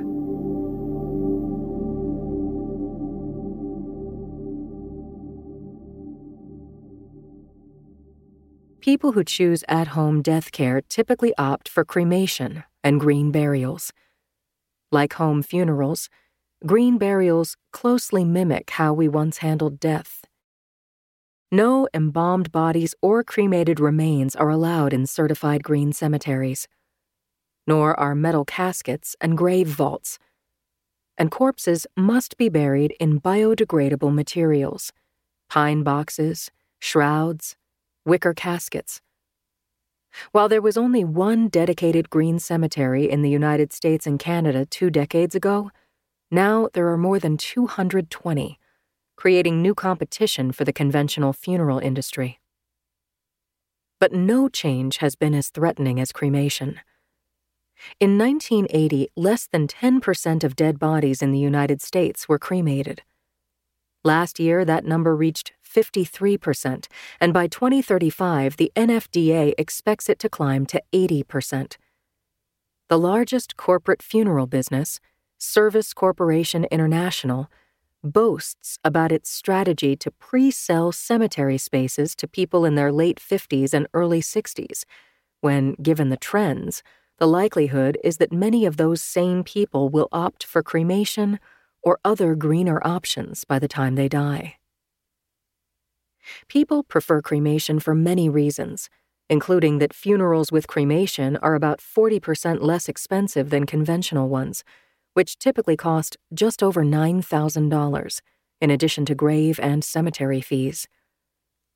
Speaker 2: People who choose at home death care typically opt for cremation and green burials. Like home funerals, green burials closely mimic how we once handled death. No embalmed bodies or cremated remains are allowed in certified green cemeteries, nor are metal caskets and grave vaults. And corpses must be buried in biodegradable materials pine boxes, shrouds, wicker caskets. While there was only one dedicated green cemetery in the United States and Canada two decades ago, now there are more than 220, creating new competition for the conventional funeral industry. But no change has been as threatening as cremation. In 1980, less than 10% of dead bodies in the United States were cremated. Last year, that number reached 53%, and by 2035, the NFDA expects it to climb to 80%. The largest corporate funeral business, Service Corporation International, boasts about its strategy to pre sell cemetery spaces to people in their late 50s and early 60s, when, given the trends, the likelihood is that many of those same people will opt for cremation or other greener options by the time they die. People prefer cremation for many reasons, including that funerals with cremation are about 40% less expensive than conventional ones, which typically cost just over $9,000, in addition to grave and cemetery fees.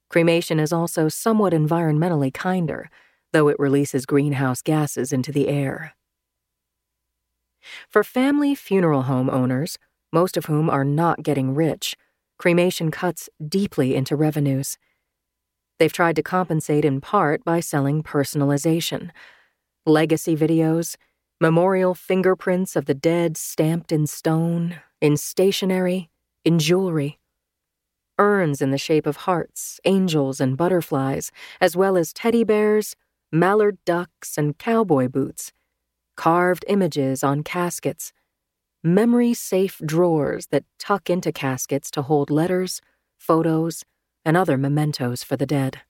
Speaker 2: Cremation is also somewhat environmentally kinder, though it releases greenhouse gases into the air. For family funeral home owners, most of whom are not getting rich, cremation cuts deeply into revenues. They've tried to compensate in part by selling personalization, legacy videos, memorial fingerprints of the dead stamped in stone, in stationery, in jewelry. Urns in the shape of hearts, angels, and butterflies, as well as teddy bears, mallard ducks, and cowboy boots. Carved images on caskets, memory safe drawers that tuck into caskets to hold letters, photos, and other mementos for the dead.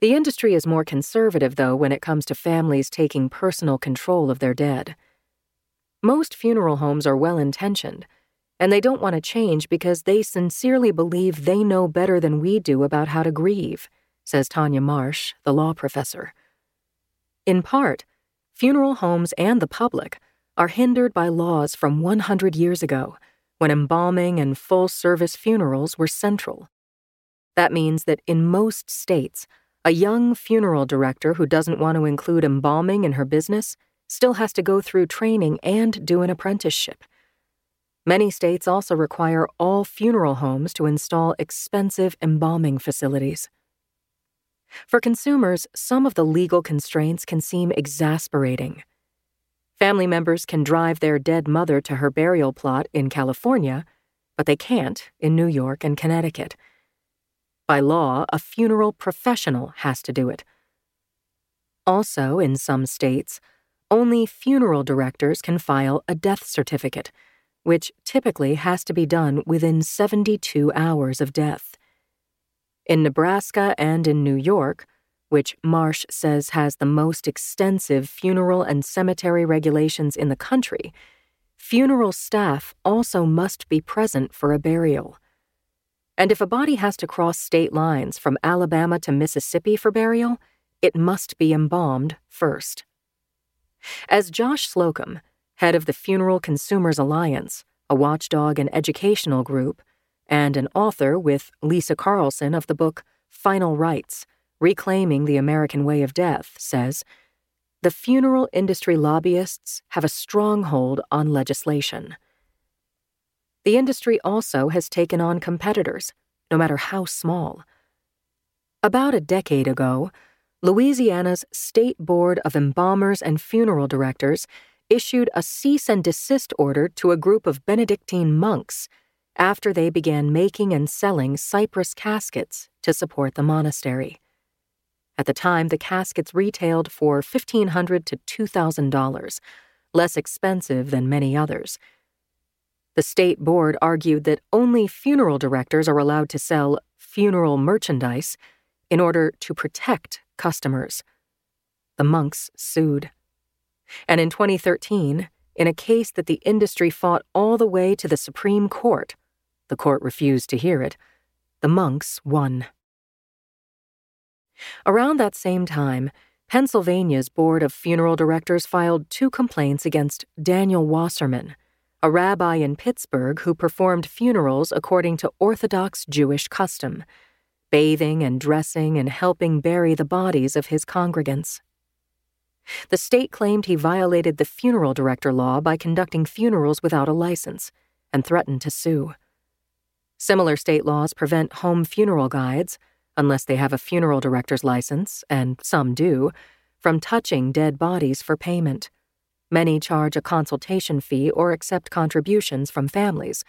Speaker 2: The industry is more conservative, though, when it comes to families taking personal control of their dead. Most funeral homes are well intentioned, and they don't want to change because they sincerely believe they know better than we do about how to grieve, says Tanya Marsh, the law professor. In part, funeral homes and the public are hindered by laws from 100 years ago when embalming and full service funerals were central. That means that in most states, a young funeral director who doesn't want to include embalming in her business still has to go through training and do an apprenticeship. Many states also require all funeral homes to install expensive embalming facilities. For consumers, some of the legal constraints can seem exasperating. Family members can drive their dead mother to her burial plot in California, but they can't in New York and Connecticut. By law, a funeral professional has to do it. Also, in some states, only funeral directors can file a death certificate, which typically has to be done within 72 hours of death. In Nebraska and in New York, which Marsh says has the most extensive funeral and cemetery regulations in the country, funeral staff also must be present for a burial. And if a body has to cross state lines from Alabama to Mississippi for burial, it must be embalmed first. As Josh Slocum, head of the Funeral Consumers Alliance, a watchdog and educational group, and an author with Lisa Carlson of the book Final Rites Reclaiming the American Way of Death, says the funeral industry lobbyists have a stronghold on legislation. The industry also has taken on competitors, no matter how small. About a decade ago, Louisiana's State Board of Embalmers and Funeral Directors issued a cease and desist order to a group of Benedictine monks after they began making and selling cypress caskets to support the monastery. At the time, the caskets retailed for 1,500 to $2,000, less expensive than many others. The state board argued that only funeral directors are allowed to sell funeral merchandise in order to protect customers. The monks sued. And in 2013, in a case that the industry fought all the way to the Supreme Court, the court refused to hear it, the monks won. Around that same time, Pennsylvania's Board of Funeral Directors filed two complaints against Daniel Wasserman, a rabbi in Pittsburgh who performed funerals according to Orthodox Jewish custom, bathing and dressing and helping bury the bodies of his congregants. The state claimed he violated the funeral director law by conducting funerals without a license and threatened to sue. Similar state laws prevent home funeral guides, unless they have a funeral director's license, and some do, from touching dead bodies for payment. Many charge a consultation fee or accept contributions from families,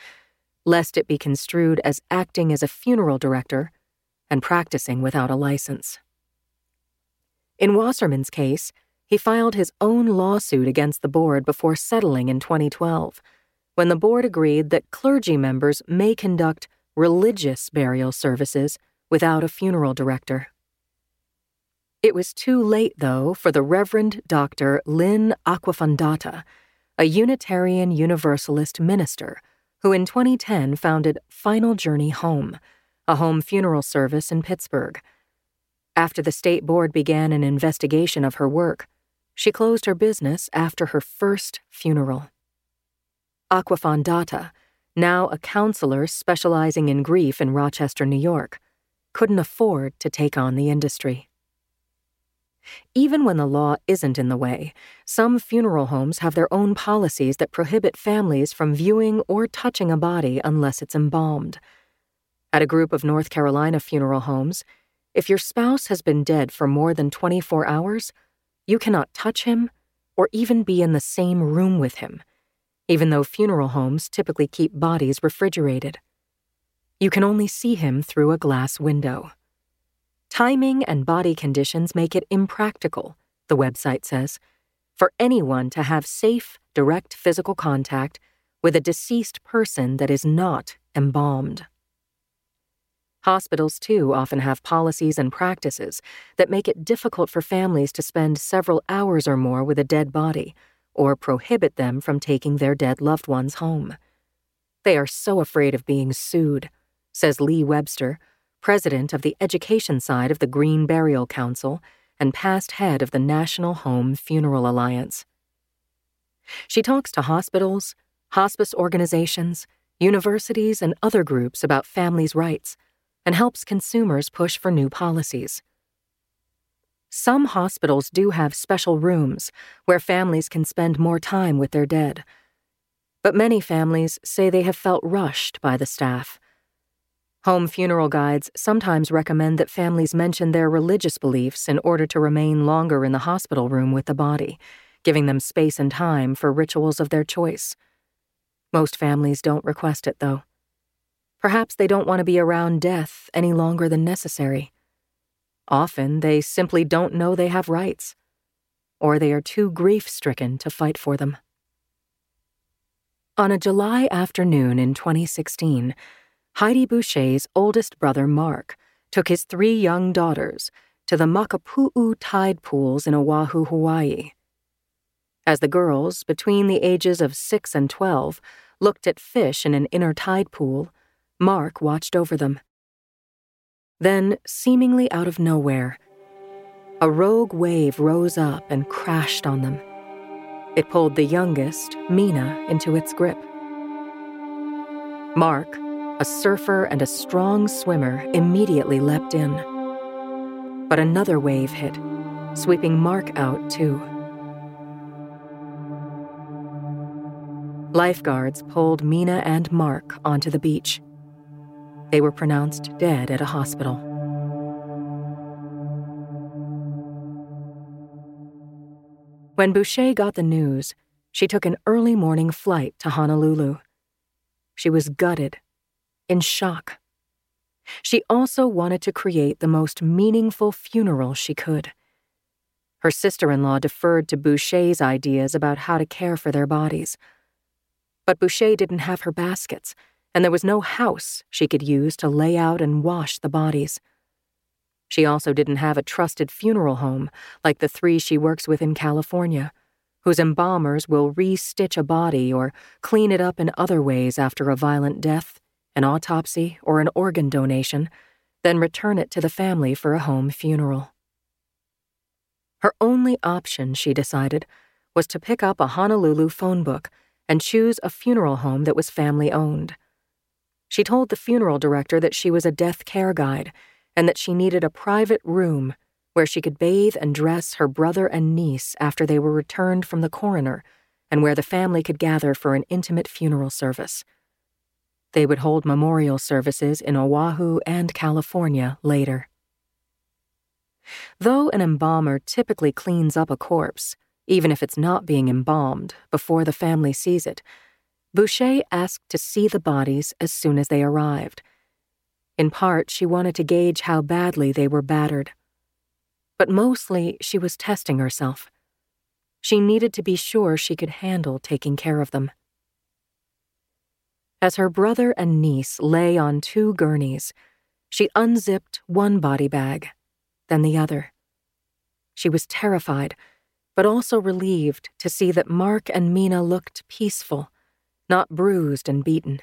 Speaker 2: lest it be construed as acting as a funeral director and practicing without a license. In Wasserman's case, he filed his own lawsuit against the board before settling in 2012, when the board agreed that clergy members may conduct religious burial services without a funeral director. It was too late, though, for the Reverend Dr. Lynn Acquafondata, a Unitarian Universalist minister who in 2010 founded Final Journey Home, a home funeral service in Pittsburgh. After the state board began an investigation of her work, she closed her business after her first funeral. Acquafondata, now a counselor specializing in grief in Rochester, New York, couldn't afford to take on the industry. Even when the law isn't in the way, some funeral homes have their own policies that prohibit families from viewing or touching a body unless it's embalmed. At a group of North Carolina funeral homes, if your spouse has been dead for more than 24 hours, you cannot touch him or even be in the same room with him, even though funeral homes typically keep bodies refrigerated. You can only see him through a glass window. Timing and body conditions make it impractical, the website says, for anyone to have safe, direct physical contact with a deceased person that is not embalmed. Hospitals, too, often have policies and practices that make it difficult for families to spend several hours or more with a dead body or prohibit them from taking their dead loved ones home. They are so afraid of being sued, says Lee Webster, president of the education side of the Green Burial Council and past head of the National Home Funeral Alliance. She talks to hospitals, hospice organizations, universities, and other groups about families' rights and helps consumers push for new policies. Some hospitals do have special rooms where families can spend more time with their dead. But many families say they have felt rushed by the staff. Home funeral guides sometimes recommend that families mention their religious beliefs in order to remain longer in the hospital room with the body, giving them space and time for rituals of their choice. Most families don't request it, though. Perhaps they don't want to be around death any longer than necessary. Often they simply don't know they have rights, or they are too grief stricken to fight for them. On a July afternoon in 2016, Heidi Boucher's oldest brother, Mark, took his three young daughters to the Makapu'u tide pools in Oahu, Hawaii. As the girls, between the ages of 6 and 12, looked at fish in an inner tide pool, Mark watched over them. Then, seemingly out of nowhere, a rogue wave rose up and crashed on them. It pulled the youngest, Mina, into its grip. Mark, a surfer and a strong swimmer, immediately leapt in. But another wave hit, sweeping Mark out too. Lifeguards pulled Mina and Mark onto the beach. They were pronounced dead at a hospital. When Boucher got the news, she took an early morning flight to Honolulu. She was gutted, in shock. She also wanted to create the most meaningful funeral she could. Her sister in law deferred to Boucher's ideas about how to care for their bodies. But Boucher didn't have her baskets, and there was no house she could use to lay out and wash the bodies. She also didn't have a trusted funeral home like the three she works with in California, whose embalmers will re stitch a body or clean it up in other ways after a violent death, an autopsy, or an organ donation, then return it to the family for a home funeral. Her only option, she decided, was to pick up a Honolulu phone book and choose a funeral home that was family owned. She told the funeral director that she was a death care guide and that she needed a private room where she could bathe and dress her brother and niece after they were returned from the coroner and where the family could gather for an intimate funeral service. They would hold memorial services in Oahu and California later. Though an embalmer typically cleans up a corpse, even if it's not being embalmed, before the family sees it, Boucher asked to see the bodies as soon as they arrived. In part, she wanted to gauge how badly they were battered. But mostly, she was testing herself. She needed to be sure she could handle taking care of them. As her brother and niece lay on two gurneys, she unzipped one body bag then the other. She was terrified, but also relieved to see that Mark and Mina looked peaceful, not bruised and beaten.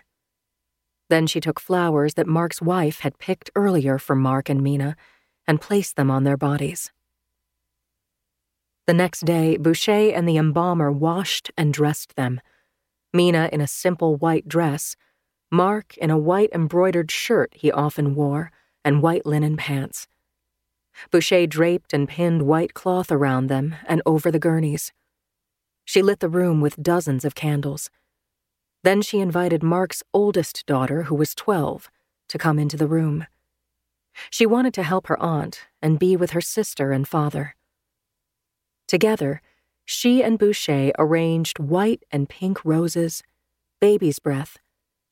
Speaker 2: Then she took flowers that Mark's wife had picked earlier for Mark and Mina and placed them on their bodies. The next day, Boucher and the embalmer washed and dressed them. Mina in a simple white dress, Mark in a white embroidered shirt he often wore, and white linen pants. Boucher draped and pinned white cloth around them and over the gurneys. She lit the room with dozens of candles. Then she invited Mark's oldest daughter, who was 12, to come into the room. She wanted to help her aunt and be with her sister and father. Together, she and Boucher arranged white and pink roses, baby's breath,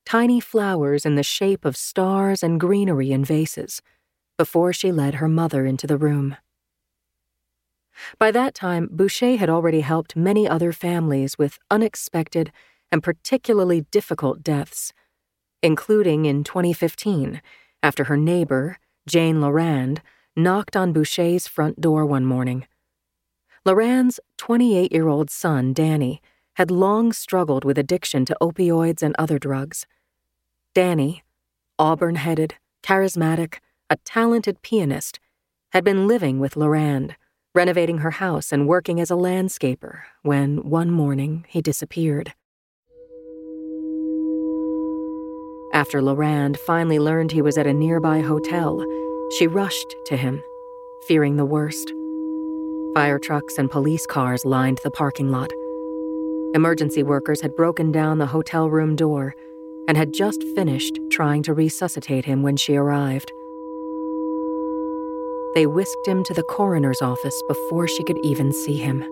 Speaker 2: tiny flowers in the shape of stars and greenery in vases before she led her mother into the room. By that time, Boucher had already helped many other families with unexpected and particularly difficult deaths, including in 2015, after her neighbor, Jane Lorand, knocked on Boucher's front door one morning. Lorand's 28 year old son, Danny, had long struggled with addiction to opioids and other drugs. Danny, auburn headed, charismatic, a talented pianist, had been living with Lorand, renovating her house and working as a landscaper when one morning he disappeared. After Lorand finally learned he was at a nearby hotel, she rushed to him, fearing the worst. Fire trucks and police cars lined the parking lot. Emergency workers had broken down the hotel room door and had just finished trying to resuscitate him when she arrived. They whisked him to the coroner's office before she could even see him.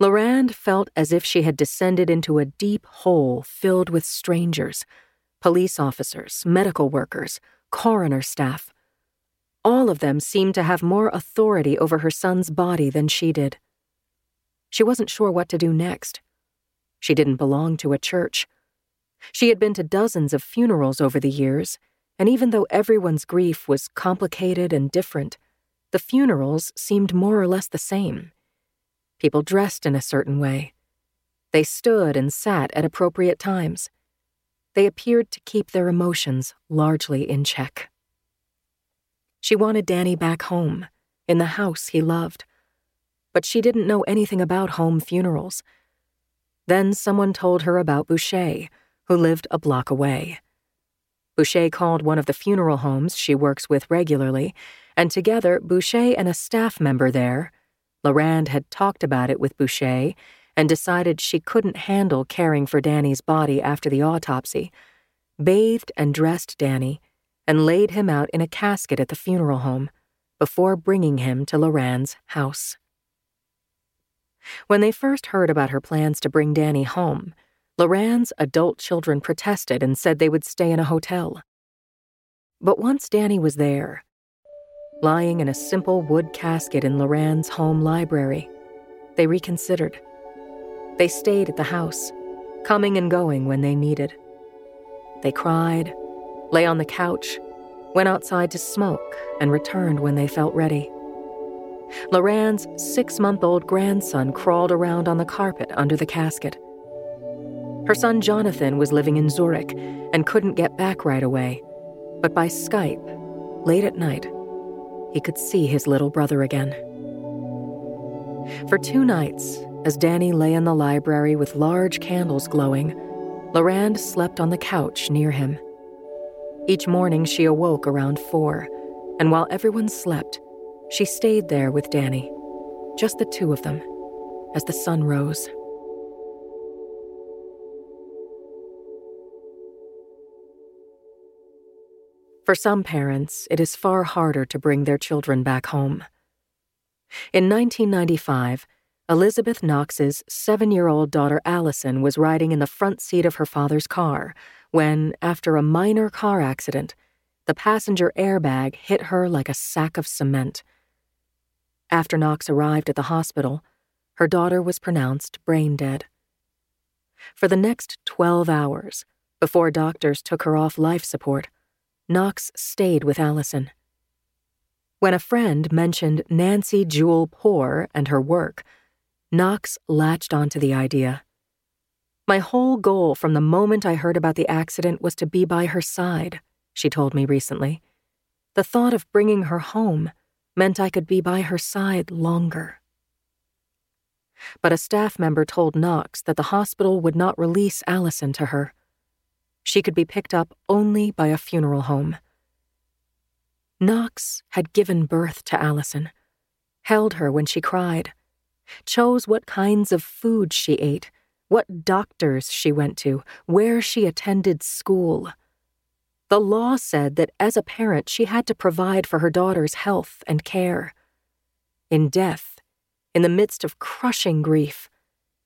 Speaker 2: Lorand felt as if she had descended into a deep hole filled with strangers police officers, medical workers, coroner staff. All of them seemed to have more authority over her son's body than she did. She wasn't sure what to do next. She didn't belong to a church. She had been to dozens of funerals over the years, and even though everyone's grief was complicated and different, the funerals seemed more or less the same. People dressed in a certain way. They stood and sat at appropriate times. They appeared to keep their emotions largely in check. She wanted Danny back home, in the house he loved. But she didn't know anything about home funerals. Then someone told her about Boucher who lived a block away. Boucher called one of the funeral homes she works with regularly, and together, Boucher and a staff member there, Lorand had talked about it with Boucher and decided she couldn't handle caring for Danny's body after the autopsy, bathed and dressed Danny, and laid him out in a casket at the funeral home, before bringing him to Lorand's house. When they first heard about her plans to bring Danny home, Lorand's adult children protested and said they would stay in a hotel. But once Danny was there, lying in a simple wood casket in Lorand's home library, they reconsidered. They stayed at the house, coming and going when they needed. They cried, lay on the couch, went outside to smoke, and returned when they felt ready. Lorand's six month old grandson crawled around on the carpet under the casket. Her son Jonathan was living in Zurich and couldn't get back right away, but by Skype, late at night, he could see his little brother again. For two nights, as Danny lay in the library with large candles glowing, Lorand slept on the couch near him. Each morning she awoke around four, and while everyone slept, she stayed there with Danny, just the two of them, as the sun rose. For some parents, it is far harder to bring their children back home. In 1995, Elizabeth Knox's seven year old daughter Allison was riding in the front seat of her father's car when, after a minor car accident, the passenger airbag hit her like a sack of cement. After Knox arrived at the hospital, her daughter was pronounced brain dead. For the next 12 hours, before doctors took her off life support, Knox stayed with Allison. When a friend mentioned Nancy Jewel Poer and her work, Knox latched onto the idea. My whole goal from the moment I heard about the accident was to be by her side, she told me recently. The thought of bringing her home meant I could be by her side longer. But a staff member told Knox that the hospital would not release Allison to her. She could be picked up only by a funeral home. Knox had given birth to Allison, held her when she cried, chose what kinds of food she ate, what doctors she went to, where she attended school. The law said that as a parent, she had to provide for her daughter's health and care. In death, in the midst of crushing grief,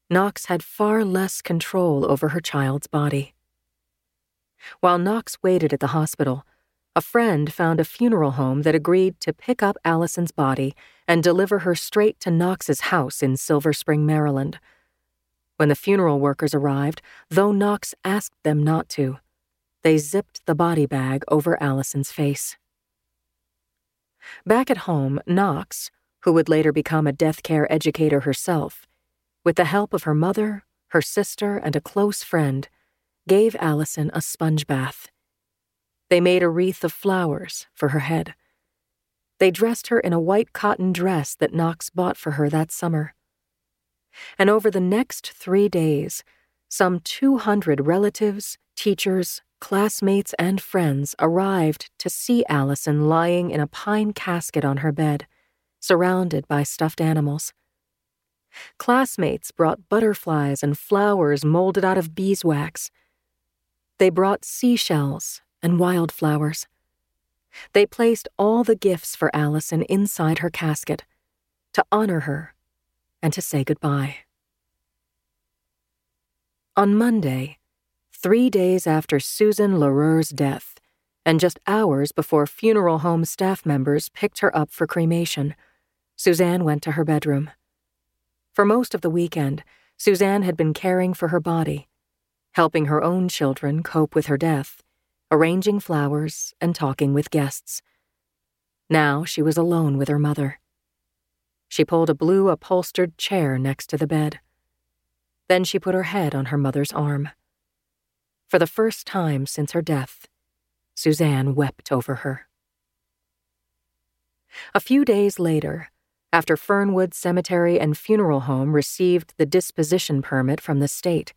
Speaker 2: Knox had far less control over her child's body. While Knox waited at the hospital, a friend found a funeral home that agreed to pick up Allison's body and deliver her straight to Knox's house in Silver Spring, Maryland. When the funeral workers arrived, though Knox asked them not to, they zipped the body bag over Allison's face. Back at home, Knox, who would later become a death care educator herself, with the help of her mother, her sister, and a close friend, gave Allison a sponge bath. They made a wreath of flowers for her head. They dressed her in a white cotton dress that Knox bought for her that summer. And over the next three days, some 200 relatives, teachers, classmates, and friends arrived to see Allison lying in a pine casket on her bed, surrounded by stuffed animals. Classmates brought butterflies and flowers molded out of beeswax. They brought seashells and wildflowers. They placed all the gifts for Allison inside her casket to honor her and to say goodbye. On Monday, three days after Susan Lareur's death, and just hours before funeral home staff members picked her up for cremation, Suzanne went to her bedroom. For most of the weekend, Suzanne had been caring for her body, helping her own children cope with her death, arranging flowers, and talking with guests. Now she was alone with her mother. She pulled a blue upholstered chair next to the bed. Then she put her head on her mother's arm. For the first time since her death, Suzanne wept over her. A few days later, after Fernwood Cemetery and Funeral Home received the disposition permit from the state,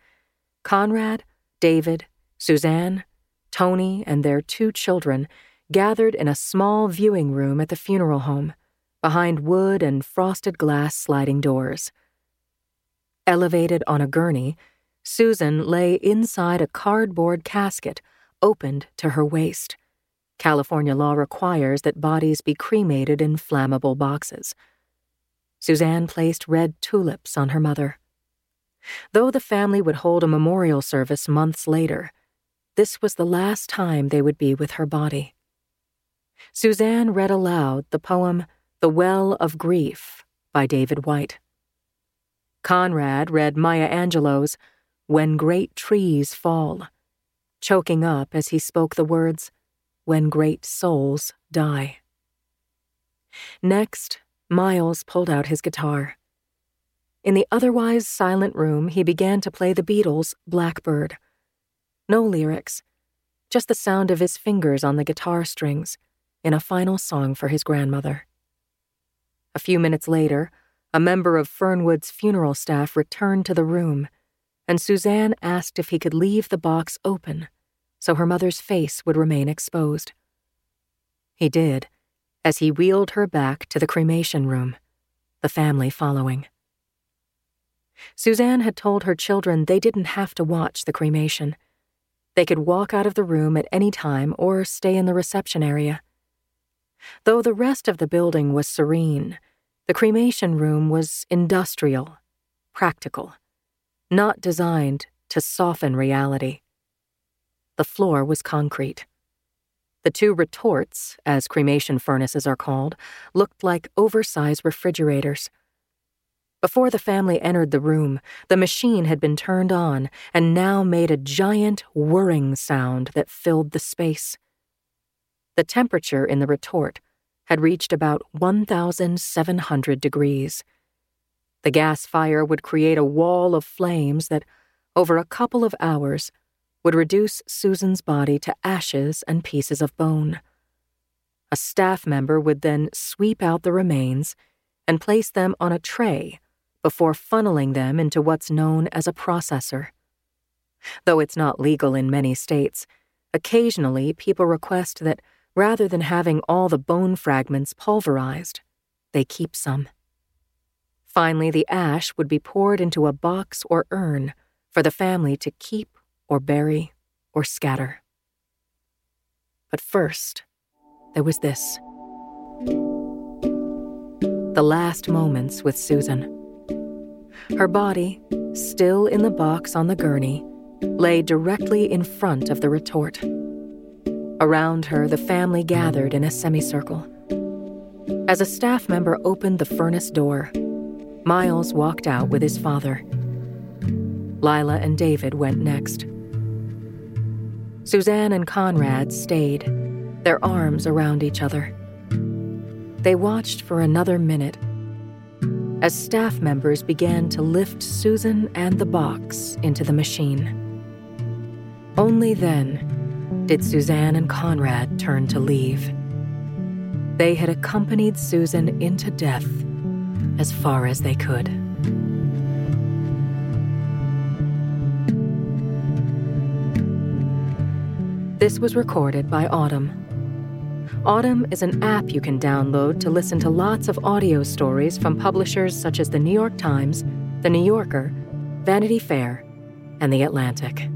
Speaker 2: Conrad, David, Suzanne, Tony, and their two children gathered in a small viewing room at the funeral home, behind wood and frosted glass sliding doors. Elevated on a gurney, Susan lay inside a cardboard casket opened to her waist, California law requires that bodies be cremated in flammable boxes. Suzanne placed red tulips on her mother. Though the family would hold a memorial service months later, this was the last time they would be with her body. Suzanne read aloud the poem The Well of Grief by David Whyte. Conrad read Maya Angelou's When Great Trees Fall, choking up as he spoke the words, When Great Souls Die. Next, Miles pulled out his guitar. In the otherwise silent room, he began to play the Beatles' Blackbird. No lyrics, just the sound of his fingers on the guitar strings in a final song for his grandmother. A few minutes later, a member of Fernwood's funeral staff returned to the room, and Suzanne asked if he could leave the box open so her mother's face would remain exposed. He did, as he wheeled her back to the cremation room, the family following. Suzanne had told her children they didn't have to watch the cremation. They could walk out of the room at any time or stay in the reception area. Though the rest of the building was serene, the cremation room was industrial, practical, not designed to soften reality. The floor was concrete. The two retorts, as cremation furnaces are called, looked like oversized refrigerators. Before the family entered the room, the machine had been turned on and now made a giant whirring sound that filled the space. The temperature in the retort had reached about 1,700 degrees. The gas fire would create a wall of flames that, over a couple of hours, would reduce Susan's body to ashes and pieces of bone. A staff member would then sweep out the remains and place them on a tray before funneling them into what's known as a processor. Though it's not legal in many states, occasionally people request that Rather than having all the bone fragments pulverized, they keep some. Finally, the ash would be poured into a box or urn for the family to keep or bury or scatter. But first, there was this the last moments with Susan. Her body, still in the box on the gurney, lay directly in front of the retort. Around her, the family gathered in a semicircle. As a staff member opened the furnace door, Miles walked out with his father. Lila and David went next. Suzanne and Conrad stayed, their arms around each other. They watched for another minute as staff members began to lift Susan and the box into the machine. Only then did Suzanne and Conrad turn to leave. They had accompanied Susan into death as far as they could. This was recorded by Audm. Audm is an app you can download to listen to lots of audio stories from publishers such as The New York Times, The New Yorker, Vanity Fair, and The Atlantic.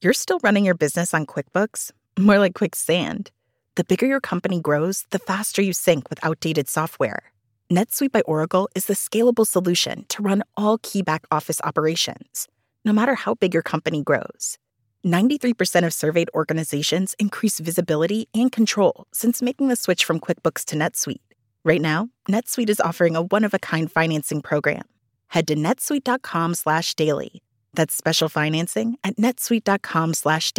Speaker 3: You're still running your business on QuickBooks? More like quicksand. The bigger your company grows, the faster you sync with outdated software. NetSuite by Oracle is the scalable solution to run all key back office operations, no matter how big your company grows. 93% of surveyed organizations increase visibility and control since making the switch from QuickBooks to NetSuite. Right now, NetSuite is offering a one-of-a-kind financing program. Head to netsuite.com/daily that's special financing at netsuite.com slash